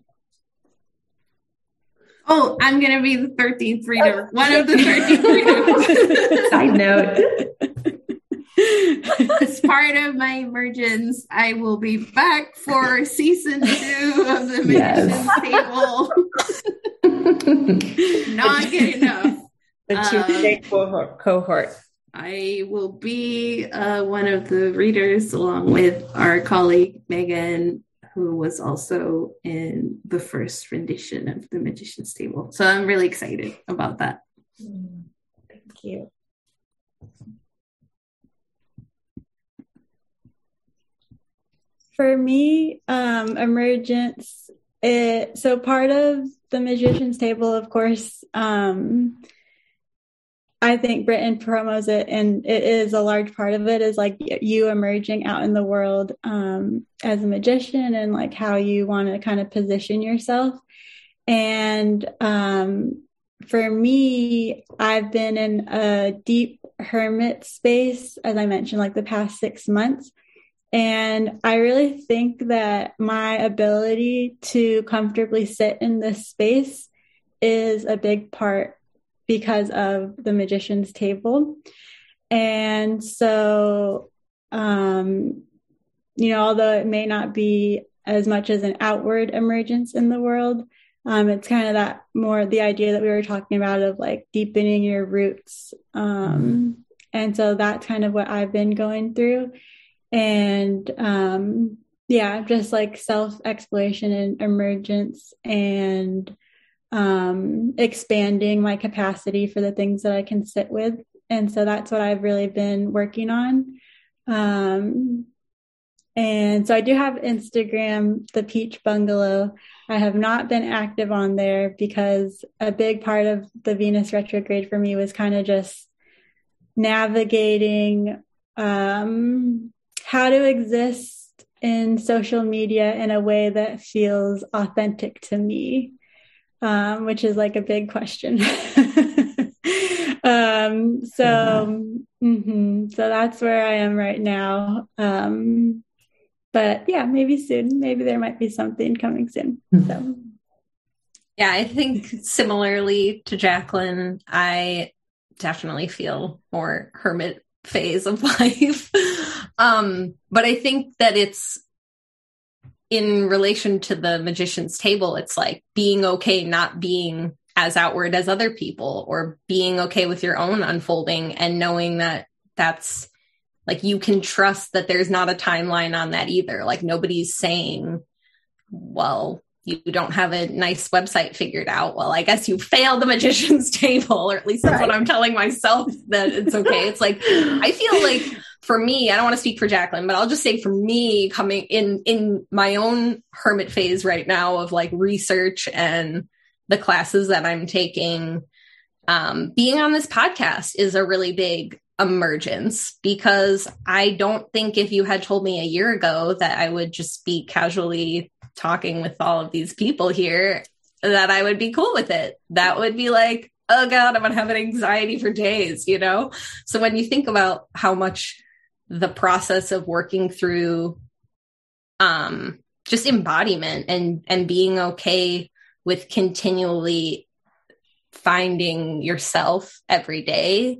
Oh, I'm going to be the 13th reader. One of the 13th readers. Side note. As part of my emergence, I will be back for season two of the Magician's yes. Table. Not good enough. The Tuesday um, cohort. cohort. I will be uh, one of the readers along with our colleague Megan, who was also in the first rendition of The Magician's Table. So I'm really excited about that. Thank you. For me, um, emergence. It, so part of the Magician's Table, of course, um, I think Britton promos it, and it is a large part of it is like you emerging out in the world um, as a magician and like how you want to kind of position yourself. And um, for me, I've been in a deep hermit space, as I mentioned, like the past six months. And I really think that my ability to comfortably sit in this space is a big part because of the magician's table. And so, um, you know, although it may not be as much as an outward emergence in the world, um, it's kind of that more the idea that we were talking about of like deepening your roots. Um, and so that's kind of what I've been going through. And um, yeah, just like self exploration and emergence and um, expanding my capacity for the things that I can sit with. And so that's what I've really been working on. Um, and so I do have Instagram, the Peach Bungalow. I have not been active on there because a big part of the Venus retrograde for me was kind of just navigating um, how to exist in social media in a way that feels authentic to me, um, which is like a big question. um, so, mm-hmm. so that's where I am right now. Um, but yeah, maybe soon. Maybe there might be something coming soon. Mm-hmm. So. Yeah, I think similarly to Jacqueline, I definitely feel more hermit phase of life. um, but I think that it's in relation to the magician's table, it's like being okay not being as outward as other people or being okay with your own unfolding and knowing that that's like you can trust that there's not a timeline on that either. Like nobody's saying, well, you don't have a nice website figured out. Well, I guess you failed the magician's table, or at least that's right. what I'm telling myself that it's okay. it's like, I feel like for me, I don't want to speak for Jacqueline, but I'll just say for me coming in, in my own hermit phase right now of like research and the classes that I'm taking, um, being on this podcast is a really big emergence because I don't think if you had told me a year ago that I would just be casually talking with all of these people here that I would be cool with it. That would be like, oh God, I'm going to have an anxiety for days, you know? So when you think about how much the process of working through um, just embodiment and, and being okay with continually finding yourself every day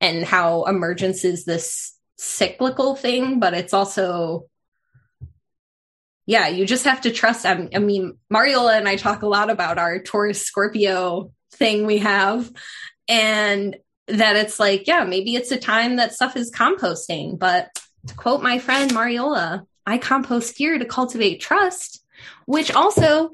and how emergence is this cyclical thing, but it's also yeah, you just have to trust. I, I mean, Mariola and I talk a lot about our Taurus Scorpio thing we have, and that it's like, yeah, maybe it's a time that stuff is composting. But to quote my friend Mariola, I compost here to cultivate trust, which also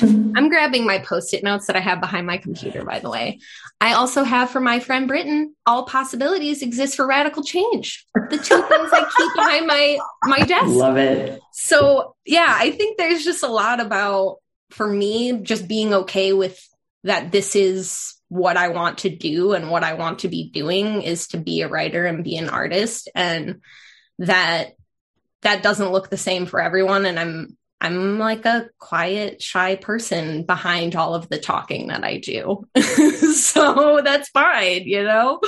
I'm grabbing my post it notes that I have behind my computer, by the way. I also have for my friend Britton, all possibilities exist for radical change. The two things I keep behind my my desk. Love it. So yeah, I think there's just a lot about for me just being okay with that this is what I want to do and what I want to be doing is to be a writer and be an artist and that that doesn't look the same for everyone and I'm I'm like a quiet, shy person behind all of the talking that I do. so that's fine, you know?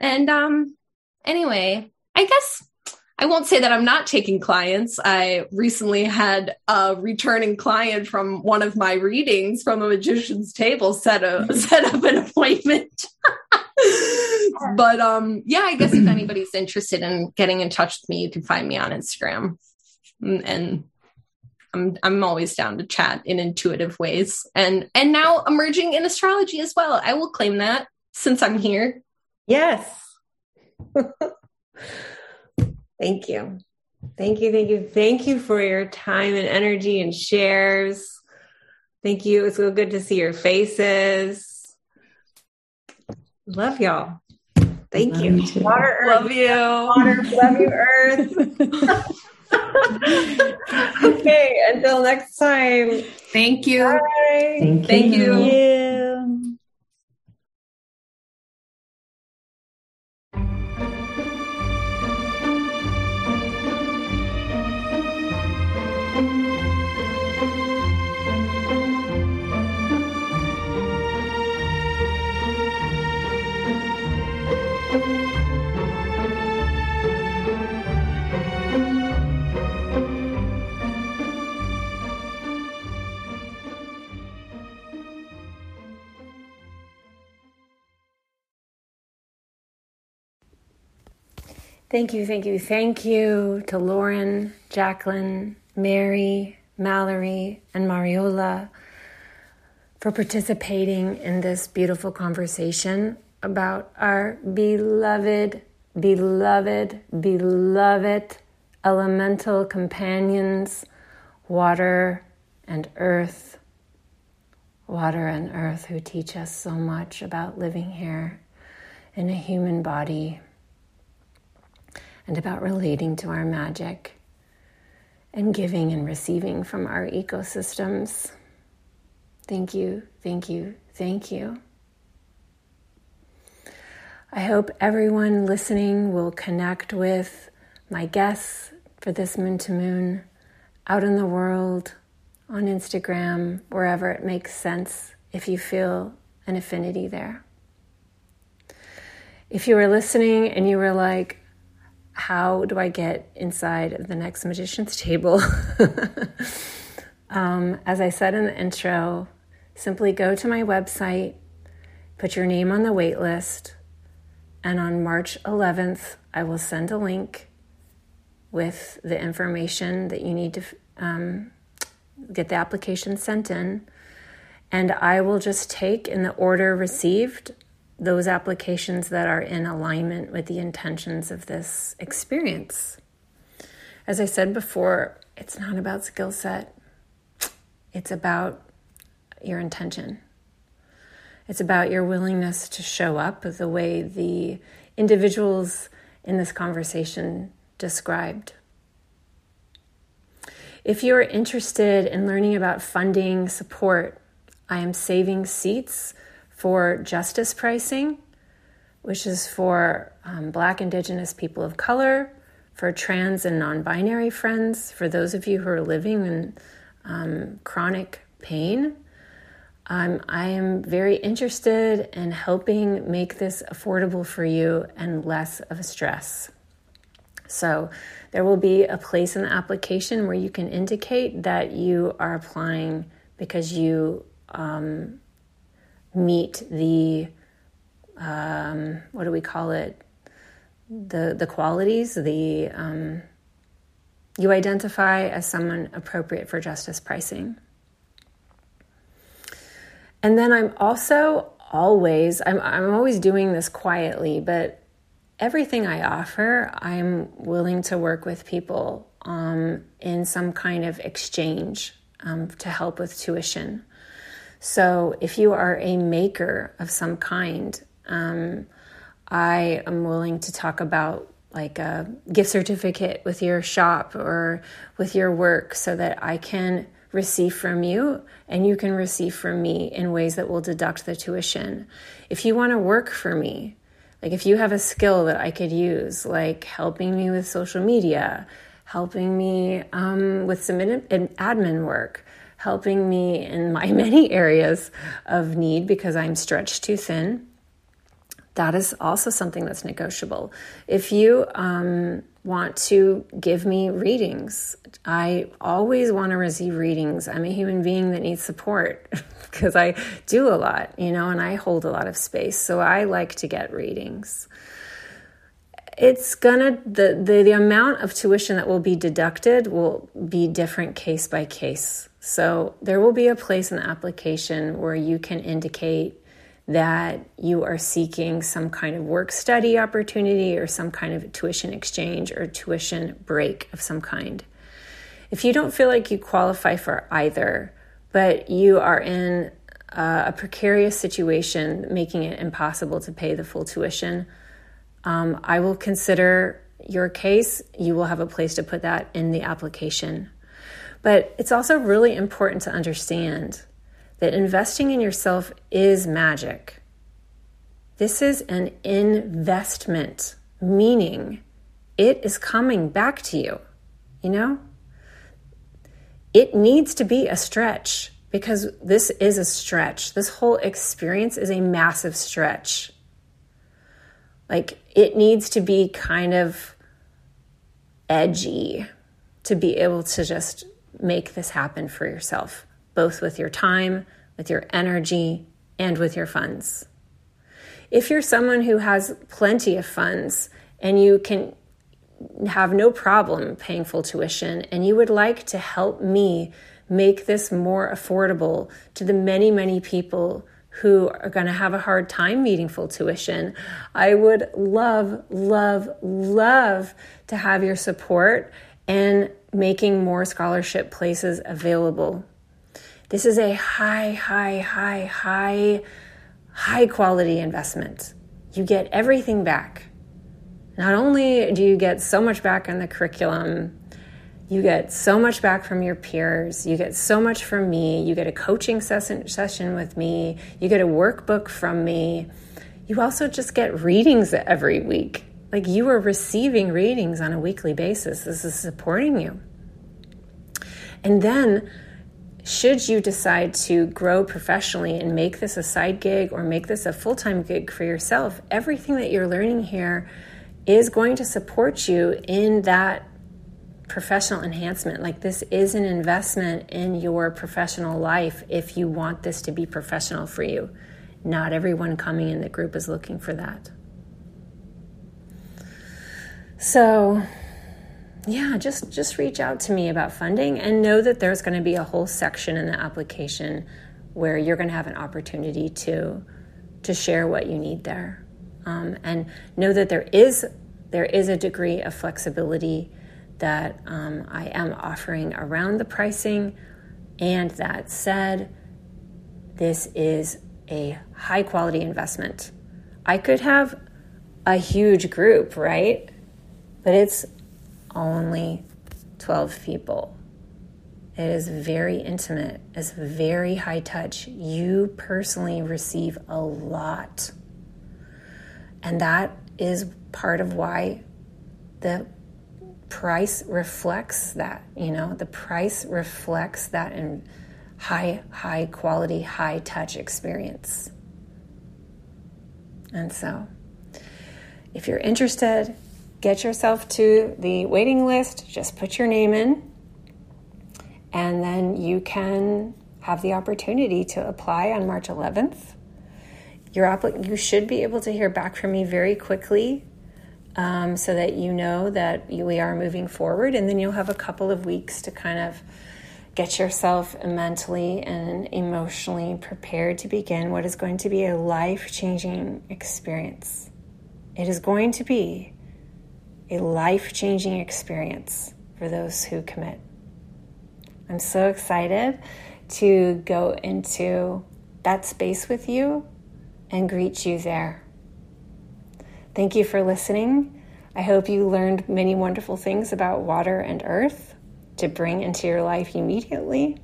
And um anyway, I guess I won't say that I'm not taking clients. I recently had a returning client from one of my readings from a magician's table set a set up an appointment. but um yeah, I guess if anybody's interested in getting in touch with me, you can find me on Instagram. And I'm I'm always down to chat in intuitive ways and and now emerging in astrology as well. I will claim that since I'm here. Yes. thank you. Thank you, thank you, thank you for your time and energy and shares. Thank you. It's so good to see your faces. Love y'all. Thank love you. you Water, Earth. Love you. Water, love you, Earth. okay, until next time. Thank you. Bye. Thank, Thank you. you. you. Thank you, thank you, thank you to Lauren, Jacqueline, Mary, Mallory, and Mariola for participating in this beautiful conversation about our beloved, beloved, beloved elemental companions, water and earth, water and earth who teach us so much about living here in a human body and about relating to our magic and giving and receiving from our ecosystems. Thank you, thank you, thank you. I hope everyone listening will connect with my guests for this moon to moon out in the world, on Instagram, wherever it makes sense, if you feel an affinity there. If you were listening and you were like, how do I get inside the next magician's table? um, as I said in the intro, simply go to my website, put your name on the wait list, and on March 11th, I will send a link with the information that you need to um, get the application sent in. And I will just take in the order received those applications that are in alignment with the intentions of this experience. As I said before, it's not about skill set, it's about your intention. It's about your willingness to show up the way the individuals in this conversation described. If you're interested in learning about funding support, I am saving seats for justice pricing, which is for um, Black, Indigenous people of color, for trans and non binary friends, for those of you who are living in um, chronic pain um, I am very interested in helping make this affordable for you and less of a stress. So, there will be a place in the application where you can indicate that you are applying because you um, meet the um, what do we call it? The the qualities the um, you identify as someone appropriate for justice pricing. And then I'm also always, I'm, I'm always doing this quietly, but everything I offer, I'm willing to work with people um, in some kind of exchange um, to help with tuition. So if you are a maker of some kind, um, I am willing to talk about like a gift certificate with your shop or with your work so that I can receive from you and you can receive from me in ways that will deduct the tuition. If you want to work for me, like if you have a skill that I could use, like helping me with social media, helping me um, with some admin work, helping me in my many areas of need because I'm stretched too thin, that is also something that's negotiable. If you um, want to give me readings. I always want to receive readings. I'm a human being that needs support because I do a lot, you know, and I hold a lot of space. So I like to get readings. It's gonna the, the the amount of tuition that will be deducted will be different case by case. So there will be a place in the application where you can indicate that you are seeking some kind of work study opportunity or some kind of tuition exchange or tuition break of some kind. If you don't feel like you qualify for either, but you are in uh, a precarious situation making it impossible to pay the full tuition, um, I will consider your case. You will have a place to put that in the application. But it's also really important to understand that investing in yourself is magic. This is an investment, meaning it is coming back to you. You know? It needs to be a stretch because this is a stretch. This whole experience is a massive stretch. Like, it needs to be kind of edgy to be able to just make this happen for yourself both with your time, with your energy, and with your funds. If you're someone who has plenty of funds and you can have no problem paying full tuition and you would like to help me make this more affordable to the many, many people who are going to have a hard time meeting full tuition, I would love, love, love to have your support in making more scholarship places available This is a high, high, high, high, high quality investment. You get everything back. Not only do you get so much back on the curriculum, you get so much back from your peers. You get so much from me. You get a coaching session, with me. You get a workbook from me. You also just get readings every week. Like you are receiving readings on a weekly basis. This is supporting you. And then, should you decide to grow professionally and make this a side gig or make this a full time gig for yourself, everything that you're learning here is going to support you in that professional enhancement. Like, this is an investment in your professional life if you want this to be professional for you. Not everyone coming in the group is looking for that. So, yeah, just just reach out to me about funding and know that there's going to be a whole section in the application where you're going to have an opportunity to to share what you need there. Um, and know that there is there is a degree of flexibility that um, I am offering around the pricing. And that said, this is a high quality investment. I could have a huge group, right? But it's only 12 people. It is very intimate, it's very high touch. You personally receive a lot. And that is part of why the price reflects that, you know, the price reflects that in high, high quality, high touch experience. And so, if you're interested, get yourself to the waiting list, just put your name in, and then you can have the opportunity to apply on March 11th. Your applic- you should be able to hear back from me very quickly um, so that you know that we are moving forward. And then you'll have a couple of weeks to kind of get yourself mentally and emotionally prepared to begin what is going to be a life changing experience. It is going to be a life changing experience for those who commit. I'm so excited to go into that space with you and greet you there. Thank you for listening. I hope you learned many wonderful things about water and earth to bring into your life immediately.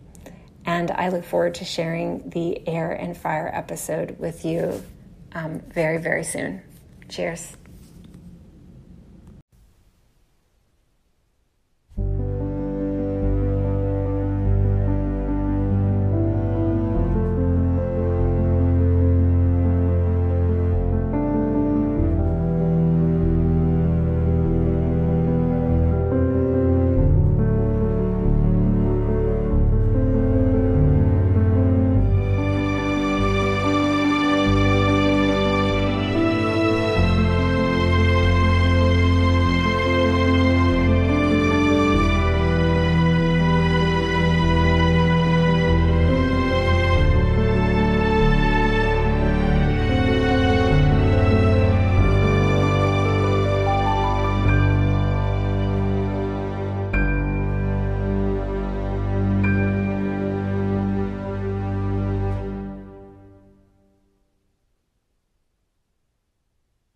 And I look forward to sharing the air and fire episode with you um, very, very soon. Cheers.